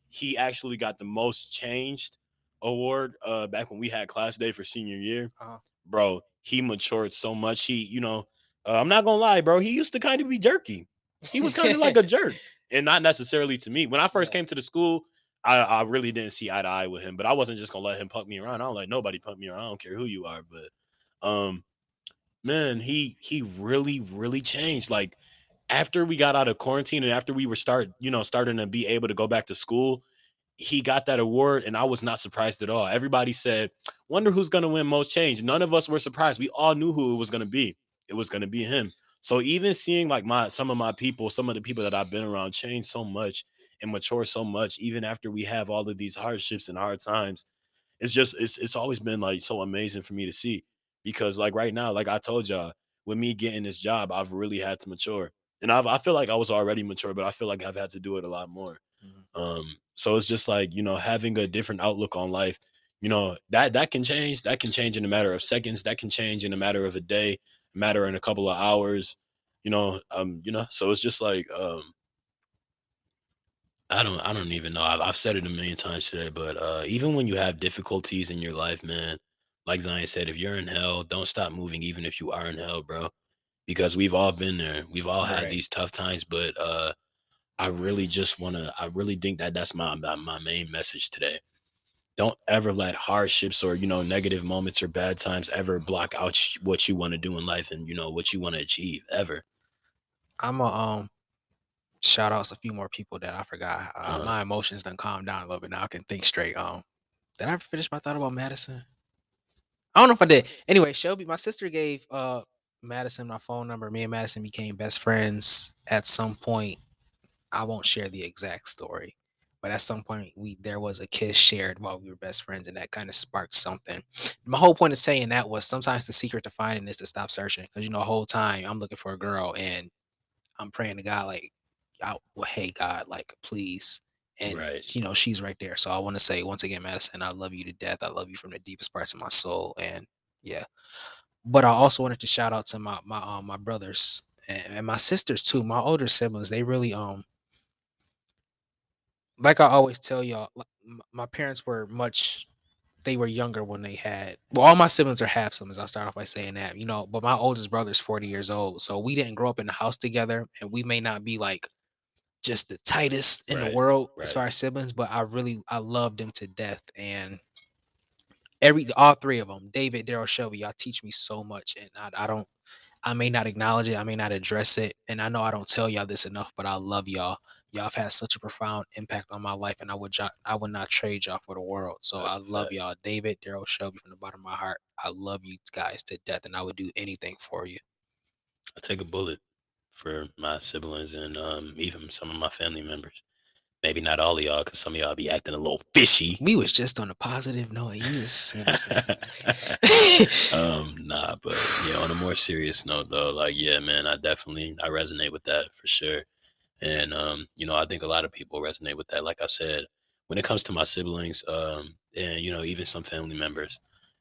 He actually got the most changed award uh back when we had class day for senior year. Uh-huh. bro he matured so much he you know uh, i'm not gonna lie bro he used to kind of be jerky he was kind of like a (laughs) jerk. And not necessarily to me. When i first Yeah. came to the school I, I really didn't see eye to eye with him but i wasn't just gonna let him punk me around. I don't let nobody punk me around. I don't care who you are but um man he he really really changed. Like after we got out of quarantine and after we were start you know starting to be able to go back to school he got that award and i was not surprised at all. Everybody said wonder who's going to win most change. None of us were surprised. We all knew who it was going to be. It was going to be him so even seeing like my some of my people some of the people that i've been around change so much and mature so much even after we have all of these hardships and hard times it's just it's it's always been like so amazing for me to see because like right now like i told y'all with me getting this job i've really had to mature and I've, i feel like i was already mature but i feel like i've had to do it a lot more Mhm. um so it's just like you know having a different outlook on life you know that that can change that can change in a matter of seconds that can change in a matter of a day matter in a couple of hours you know um you know so it's just like um I don't I don't even know. I've, I've said it a million times today, but uh, even when you have difficulties in your life, man, like Zion said, if you're in hell, don't stop moving, even if you are in hell, bro. Because we've all been there. We've all had Right. these tough times, but uh, I really just want to. I really think that that's my my my main message today. Don't ever let hardships or you know negative moments or bad times ever block out what you want to do in life and you know what you want to achieve ever. I'm a um shout outs a few more people that I forgot. Uh, Uh-huh. my emotions done calmed down a little bit now. I can think straight. Um, did I ever finish my thought about Madison? I don't know if I did. Anyway, Shelby, my sister gave uh Madison my phone number. Me and Madison became best friends at some point. I won't share the exact story, but at some point we there was a kiss shared while we were best friends, and that kind of sparked something. My whole point of saying that was sometimes the secret to finding is to stop searching, because you know the whole time I'm looking for a girl and I'm praying to God like, I, well, hey God, like please. And Right. you know she's right there. So I want to say once again, Madison, I love you to death. I love you from the deepest parts of my soul. And yeah, but I also wanted to shout out to my my um, my brothers and my sisters too. My older siblings, they really um like I always tell y'all, my parents were much they were younger when they had well all my siblings are half siblings i'll start off by saying that you know but my oldest brother's 40 years old so we didn't grow up in the house together and we may not be like just the tightest in the Right, world as far as siblings but i really i loved them to death and every all three of them david daryl shelby y'all teach me so much and I, I don't i may not acknowledge it i may not address it and i know i don't tell y'all this enough but i love y'all y'all have had such a profound impact on my life and i would jo- i would not trade y'all for the world so That's i love y'all david daryl shelby from the bottom of my heart i love you guys to death and i would do anything for you I take a bullet for my siblings and um, even some of my family members. Maybe not all of y'all, because some of y'all be acting a little fishy. we was just on a positive note you was (laughs) um, (laughs) nah, but yeah, on a more serious note though, like yeah, man, I definitely I resonate with that for sure. And um, you know, I think a lot of people resonate with that. Like I said, when it comes to my siblings, um, and you know, even some family members,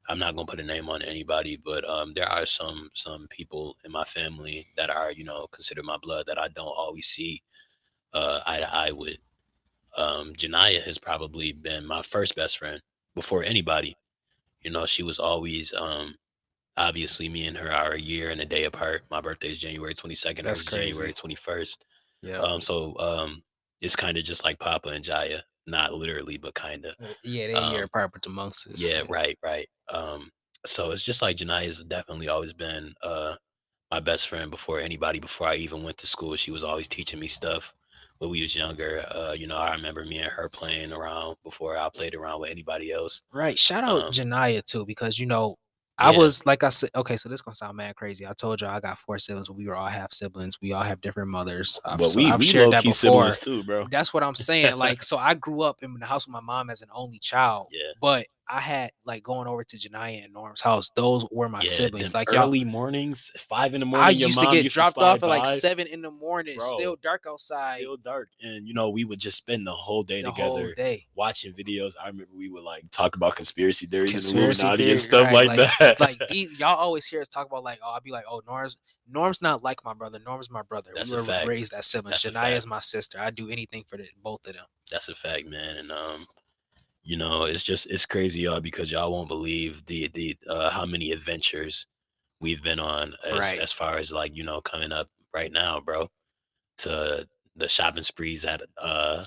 I'm not gonna put a name on anybody, but um, there are some some people in my family that are you know considered my blood that I don't always see uh, eye to eye with. Um, Janaya has probably been my first best friend before anybody. You know, she was always um, obviously me and her are a year and a day apart. My birthday is January 22nd. That's is January 21st. Yeah Um, so um, it's kind of just like Papa and Jaya, not literally, but kind of. Uh, yeah they Um, apart but amongst us yeah, right, right. Um, so it's just like Janaya's definitely always been uh my best friend before anybody. Before I even went to school, she was always teaching me stuff when we was younger. Uh, you know, I remember me and her playing around before I played around with anybody else. right shout out Um, janaya too because you know I Yeah. was like I said, okay, so this gonna sound mad crazy. I told you I got four siblings. We were all half siblings. We all have different mothers. I've- But we I've we shared that key before. siblings too, bro. That's what I'm saying. Like, (laughs) so I grew up in the house with my mom as an only child, Yeah. but I had like going over to Janaya and Norm's house. Those were my yeah, siblings. Like y'all, early mornings, five in the morning. I used to get used dropped slide off at like seven in the morning, Bro, still dark outside still dark, and you know we would just spend the whole day the together whole day. watching videos. I remember we would like talk about conspiracy theories Conspiracy and Illuminati theory, and stuff right, like, like- that. like (laughs) these, y'all always hear us talk about like, oh, I'll be like, oh, Norm's Norm's not like my brother. Norm's my brother. That's we were fact. raised as siblings. That's Janaya is my sister. I do anything for the, both of them. That's a fact, man. And um, you know, it's just it's crazy, y'all, because y'all won't believe the the uh how many adventures we've been on as Right. as far as like, you know, coming up right now, bro. To the shopping sprees at uh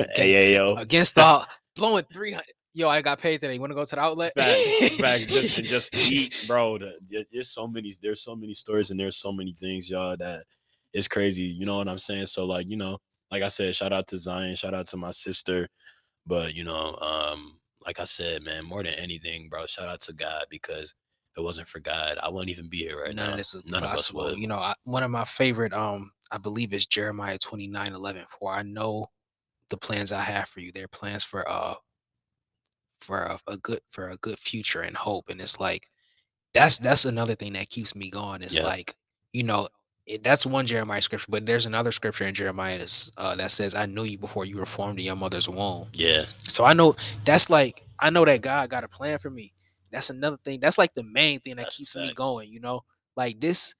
AAO. (laughs) Against all blowing three hundred. Yo, I got paid today. You want to go to the outlet? Facts, facts, just and just (laughs) eat, bro. The, there's so many, there's so many stories and there's so many things, y'all, that it's crazy. You know what I'm saying? So, like, you know, like I said, shout out to Zion, shout out to my sister. But you know, um, like I said, man, more than anything, bro, shout out to God because if it wasn't for God, I wouldn't even be here right None now. of this is None of us possible. would. You know, I, one of my favorite, um, I believe is Jeremiah 29, 11. For I know the plans I have for you. They're plans for uh for a, a good for a good future and hope. And it's like that's that's another thing that keeps me going. It's Yeah. like, you know, it, that's one Jeremiah scripture, but there's another scripture in Jeremiah uh, that says, I knew you before you were formed in your mother's womb. Yeah, So I know that's like I know that God got a plan for me. That's another thing. That's like the main thing that That's keeps me going. You know, like this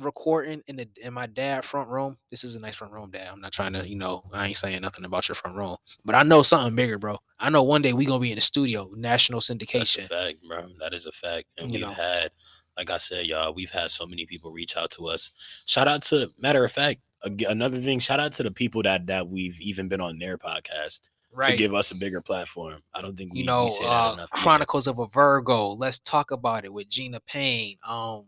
recording in the in my dad front room. This is a nice front room, dad. I'm not trying to, you know, I ain't saying nothing about your front room, but I know something bigger, bro. I know one day we gonna be in the studio, national syndication. that's a syndication. fact, bro. That is a fact. And You we've know. had, like I said, y'all, we've had so many people reach out to us. Shout out to, matter of fact, another thing, shout out to the people that that we've even been on their podcast to give us a bigger platform. I don't think we, you know, we say that uh, either. Chronicles of a Virgo. Let's talk about it with Gina Payne. Um,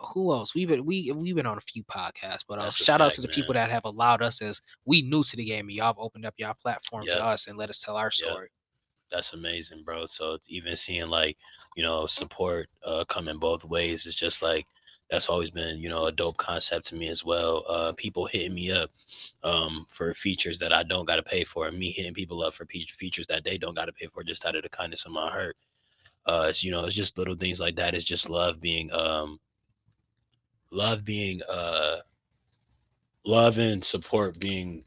who else? We've been we we've been on a few podcasts, but uh, shout out to fact, the people that have allowed us as we new to the game, and y'all have opened up your platform Yep. to us and let us tell our Yep. That's amazing, bro. So even seeing like, you know, support uh coming both ways is just like that's always been, you know, a dope concept to me as well. Uh people hitting me up um for features that I don't gotta pay for, and me hitting people up for pe- features that they don't gotta pay for just out of the kindness of my heart. Uh it's you know, it's just little things like that. It's just love being um love being uh love and support being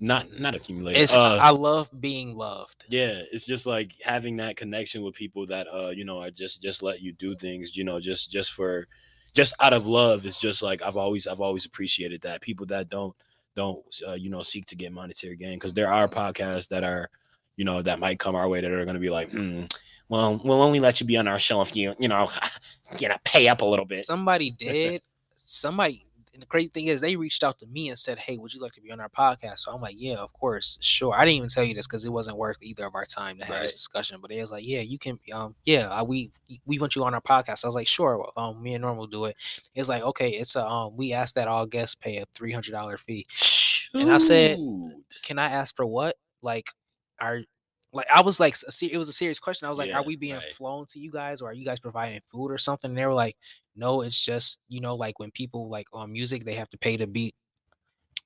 not not accumulated. It's uh, I love being loved. yeah it's just like having that connection with people that uh you know I just just let you do things you know just just for just out of love it's just like i've always i've always appreciated that people that don't don't uh, you know seek to get monetary gain because there are podcasts that are you know that might come our way that are going to be like hmm, well we'll only let you be on our show if you you know (sighs) you know pay up a little bit Somebody (laughs) did. somebody. And the crazy thing is, they reached out to me and said, "Hey, would you like to be on our podcast?" So I'm like, "Yeah, of course, sure." I didn't even tell you this because it wasn't worth either of our time to have Right. this discussion. But it was like, "Yeah, you can. Um, yeah, I, we we want you on our podcast." I was like, "Sure." Um, me and Norm will do it. It's like, okay, it's a um, we asked that all guests pay a three hundred dollar fee. And I said, Can I ask for what? Like, are like I was like, it was a serious question. I was like, Yeah, "Are we being right. flown to you guys, or are you guys providing food or something?" And they were like, "No, it's just you know, like when people like on music, they have to pay to be."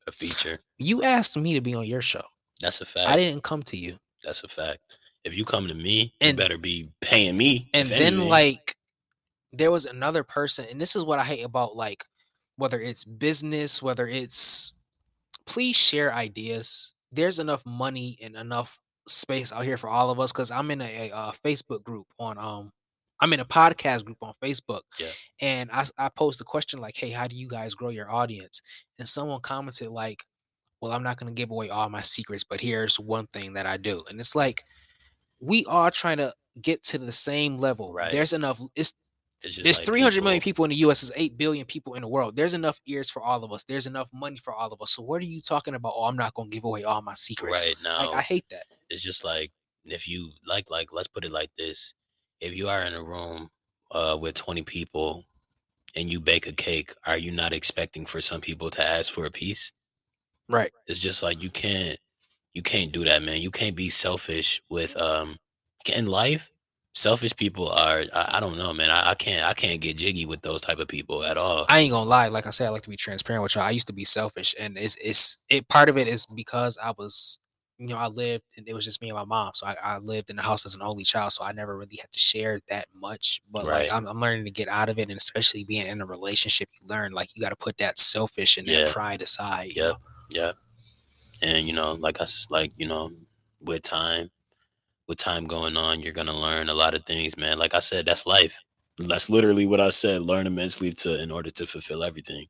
a feature You asked me to be on your show. that's a fact I didn't come to you. That's a fact. If you come to me, And- you better be paying me. And then anything. like there was another person, and this is what I hate about like whether it's business, whether it's please share ideas. There's enough money and enough space out here for all of us because I'm in a, a, uh Facebook group on um I'm in a podcast group on Facebook. Yeah. And I posed a question like, hey, how do you guys grow your audience? And someone commented like, well, I'm not gonna give away all my secrets, but here's one thing that I do. And it's like we are trying to get to the same level. Right. There's enough. It's It's there's like 300 million people- people in the U.S. There's 8 billion people in the world. There's enough ears for all of us. There's enough money for all of us. So what are you talking about? Oh, I'm not gonna give away all my secrets. Right now, Like I hate that. it's just like if you like, like let's put it like this: if you are in a room uh, with twenty people and you bake a cake, are you not expecting for some people to ask for a piece? Right. It's just like you can't, you can't do that, man. You can't be selfish with um in life. selfish people are I, I don't know, man. I, I can't I can't get jiggy with those type of people at all. I ain't gonna lie. Like I said, I like to be transparent with y'all. I used to be selfish, and it's it's it. Part of it is because I was, you know, I lived and it was just me and my mom. So I, I lived in the house as an only child, so I never really had to share that much. But Right. like I'm, I'm learning to get out of it, and especially being in a relationship, you learn like you got to put that selfish and Yeah. that pride aside. Yeah. Know? Yeah. And you know, like I s- like, you know, with time, with time going on, you're gonna learn a lot of things, man. Like I said, that's life. That's literally what I said. Learn immensely to in order to fulfill everything.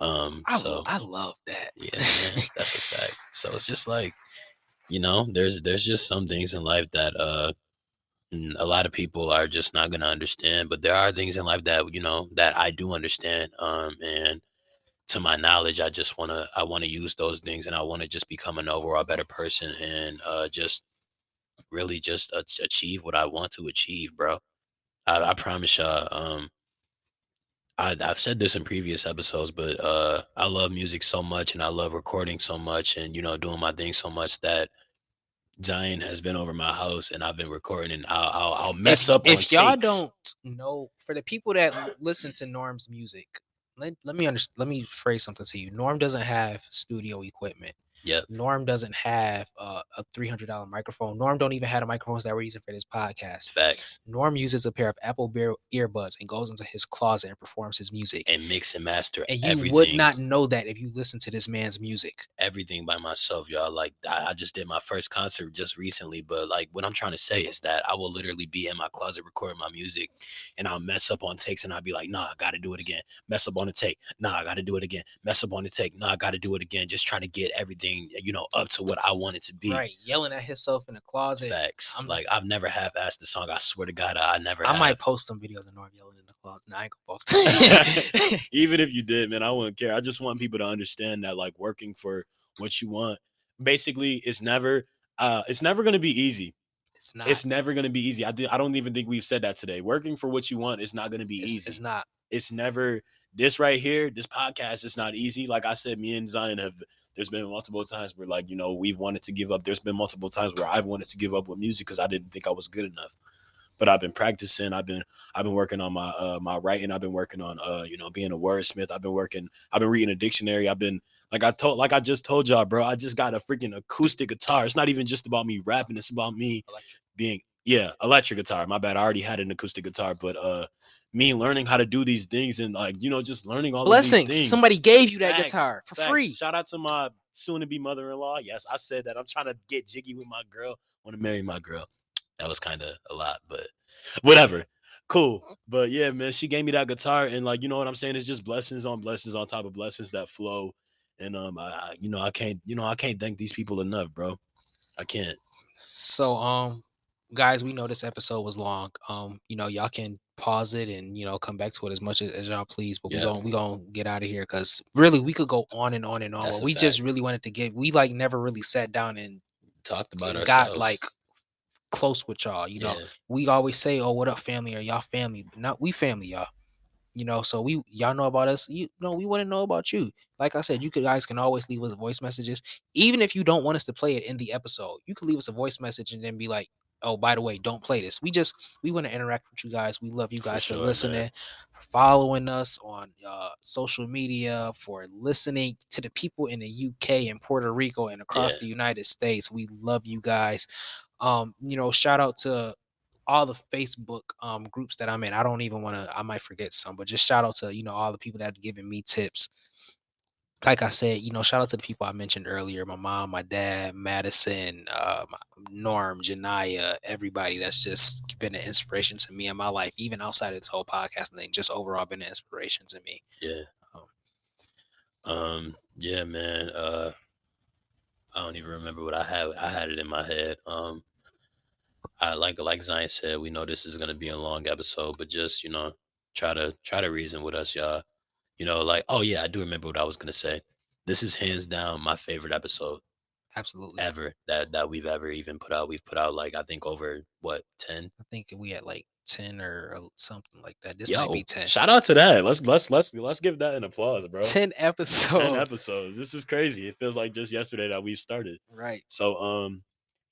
Um I, so I love that. yeah, man, that's a fact. So it's just like, you know, there's there's just some things in life that uh a lot of people are just not gonna understand. But there are things in life that you know that I do understand. Um and to my knowledge, I just wanna I wanna use those things and I wanna just become an overall better person and uh just really just ach- achieve what I want to achieve, bro. I, I promise y'all, um I, I've said this in previous episodes, but uh, I love music so much, and I love recording so much, and you know, doing my thing so much that Zion has been over my house, and I've been recording, and I'll I'll, I'll mess if, up. if y'all takes. don't know for the people that listen to norm's music let, let me understand let me phrase something to you norm doesn't have studio equipment Yep. norm doesn't have uh, a $300 microphone norm don't even have the microphones that we're using for this podcast facts norm uses a pair of apple bear earbuds and goes into his closet and performs his music and mix and master and you everything, would not know that if you listen to this man's music everything by myself, y'all. Like I, I just did my first concert just recently, but like what I'm trying to say is that I will literally be in my closet recording my music, and I'll mess up on takes, and I'll be like, nah, I got to do it again. Mess up on the take, nah, I got to do it again. Mess up on the take, nah, I got to do it again. Just trying to get everything, you know, up to what I want it to be. right yelling at himself in the closet Facts. I'm- like I've never half-assed the song. I swear to God, I, never. i have. might post some videos of norm yelling in the closet no, i ain't gonna post (laughs) (laughs) even if you did, man, I wouldn't care. I just want people to understand that like working for what you want, basically, it's never uh it's never gonna be easy. it's not It's never gonna be easy. I did, I don't even think we've said that today. Working for what you want is not gonna be it's, easy. it's not it's never this right here, this podcast is not easy. Like I said, me and Zion have there's been multiple times where like, you know, we've wanted to give up. There's been multiple times where I've wanted to give up with music because I didn't think I was good enough. But I've been practicing. I've been I've been working on my uh my writing. I've been working on uh, you know, being a wordsmith. I've been working, I've been reading a dictionary. I've been like I told like I just told y'all, bro. I just got a freaking acoustic guitar. It's not even just about me rapping, it's about me being yeah, electric guitar. My bad. I already had an acoustic guitar, but uh me learning how to do these things and like, you know, just learning all of these blessings somebody gave you that Facts, guitar for facts. free Shout out to my soon to be mother in law. Yes, I said that. I'm trying to get jiggy with my girl. Want to marry my girl. That was kind of a lot, but whatever. Cool. But yeah, man, she gave me that guitar and like, you know what I'm saying? It's just blessings on blessings on top of blessings that flow. And um, I, I you know, I can't, you know, I can't thank these people enough, bro. I can't. So um guys, we know this episode was long. Um, you know, y'all can pause it and you know come back to it as much as, as y'all please, but Yeah. we gonna we gonna get out of here because really we could go on and on and on. That's we just really wanted to get we like never really sat down and Talked about ourselves. got like close with y'all. You know, Yeah. we always say, "Oh, what up, family?" or "Y'all family," but not we family, y'all. You know, so we y'all know about us. You know, we want to know about you. Like I said, you could guys can always leave us voice messages, even if you don't want us to play it in the episode. You could leave us a voice message and then be like, "Oh, by the way, don't play this." We just we want to interact with you guys. We love you guys for, sure, man. listening, for following us on uh, social media, for listening to the people in the UK and Puerto Rico and across Yeah. the United States. We love you guys. Um, you know, shout out to all the Facebook um groups that I'm in. I don't even want to I might forget some, but just shout out to, you know, all the people that have given me tips. Like I said, you know, shout out to the people I mentioned earlier, my mom, my dad, Madison, uh Norm, Janaya, everybody that's just been an inspiration to me in my life, even outside of this whole podcast thing, just overall been an inspiration to me. Yeah. Um, Um, yeah, man. Uh I don't even remember what I had. I had it in my head. Um I like like Zion said, we know this is gonna be a long episode, but just, you know, try to try to reason with us, y'all. You know, like, oh yeah, I do remember what I was gonna say. This is hands down my favorite episode Absolutely. ever that that we've ever even put out. We've put out like I think over what, 10? I think we had like 10 or something like that. This Yo, might be 10. shout out to that. Let's let's let's let's give that an applause, (laughs) bro. 10 episodes. 10 episodes. This is crazy. It feels like just yesterday that we've started. Right. So um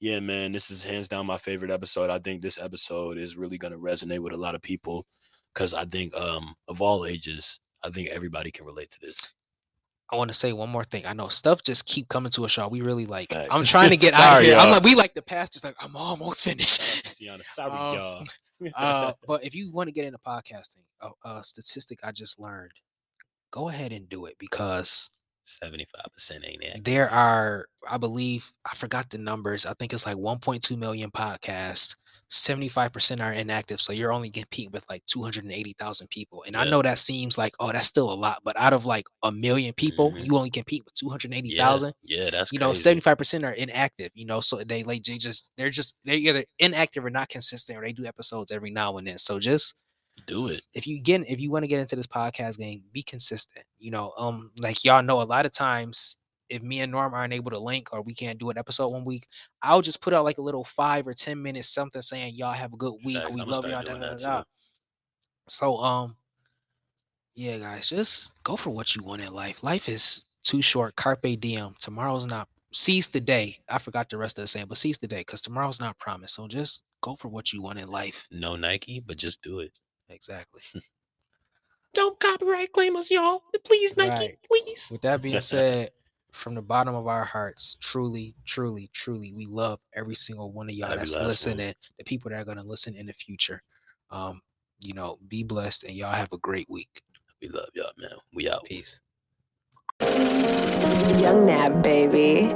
yeah, man, this is hands down my favorite episode. I think this episode is really gonna resonate with a lot of people because I think um of all ages, I think everybody can relate to this. I want to say one more thing. I know stuff just keep coming to us, y'all. We really like. I'm trying to get (laughs) out of Sorry, here. I'm like, we like the pastors. Like, I'm almost finished. Sorry, Um, y'all. uh, (laughs) but if you want to get into podcasting, a, a statistic I just learned, go ahead and do it because Seventy-five percent ain't it. there are, I believe, I forgot the numbers. I think it's like 1.2 million podcasts. 75% are inactive. So you're only competing with like 280,000 people. And I know that seems like, oh, that's still a lot. But out of like a million people, Mhm. you only compete with Yeah, 280,000. yeah, that's You know, 75% are inactive, you know, so they like, they just, they're just, they're either inactive or not consistent or they do episodes every now and then. So just, Do it. if you get if you want to get into this podcast game, be consistent. You know, um, like y'all know, a lot of times if me and Norm aren't able to link or we can't do an episode one week, I'll just put out like a little five or ten minutes something saying y'all have a good week. We I'ma love y'all. Da, da, da. So um, yeah, guys, just go for what you want in life. Life is too short. Carpe diem. Tomorrow's not. Seize the day. I forgot the rest of the saying, but seize the day because tomorrow's not promised. So just go for what you want in life. No Nike, but just do it. Exactly. (laughs) Don't copyright claim us, y'all. Please, Nike, Right. please. With that being (laughs) said, from the bottom of our hearts, truly, truly, truly, we love every single one of y'all Every that's last one. listening, the people that are going to listen in the future. Um, you know, be blessed and y'all have a great week. We love y'all, man. We out. Peace. Young Nab, baby.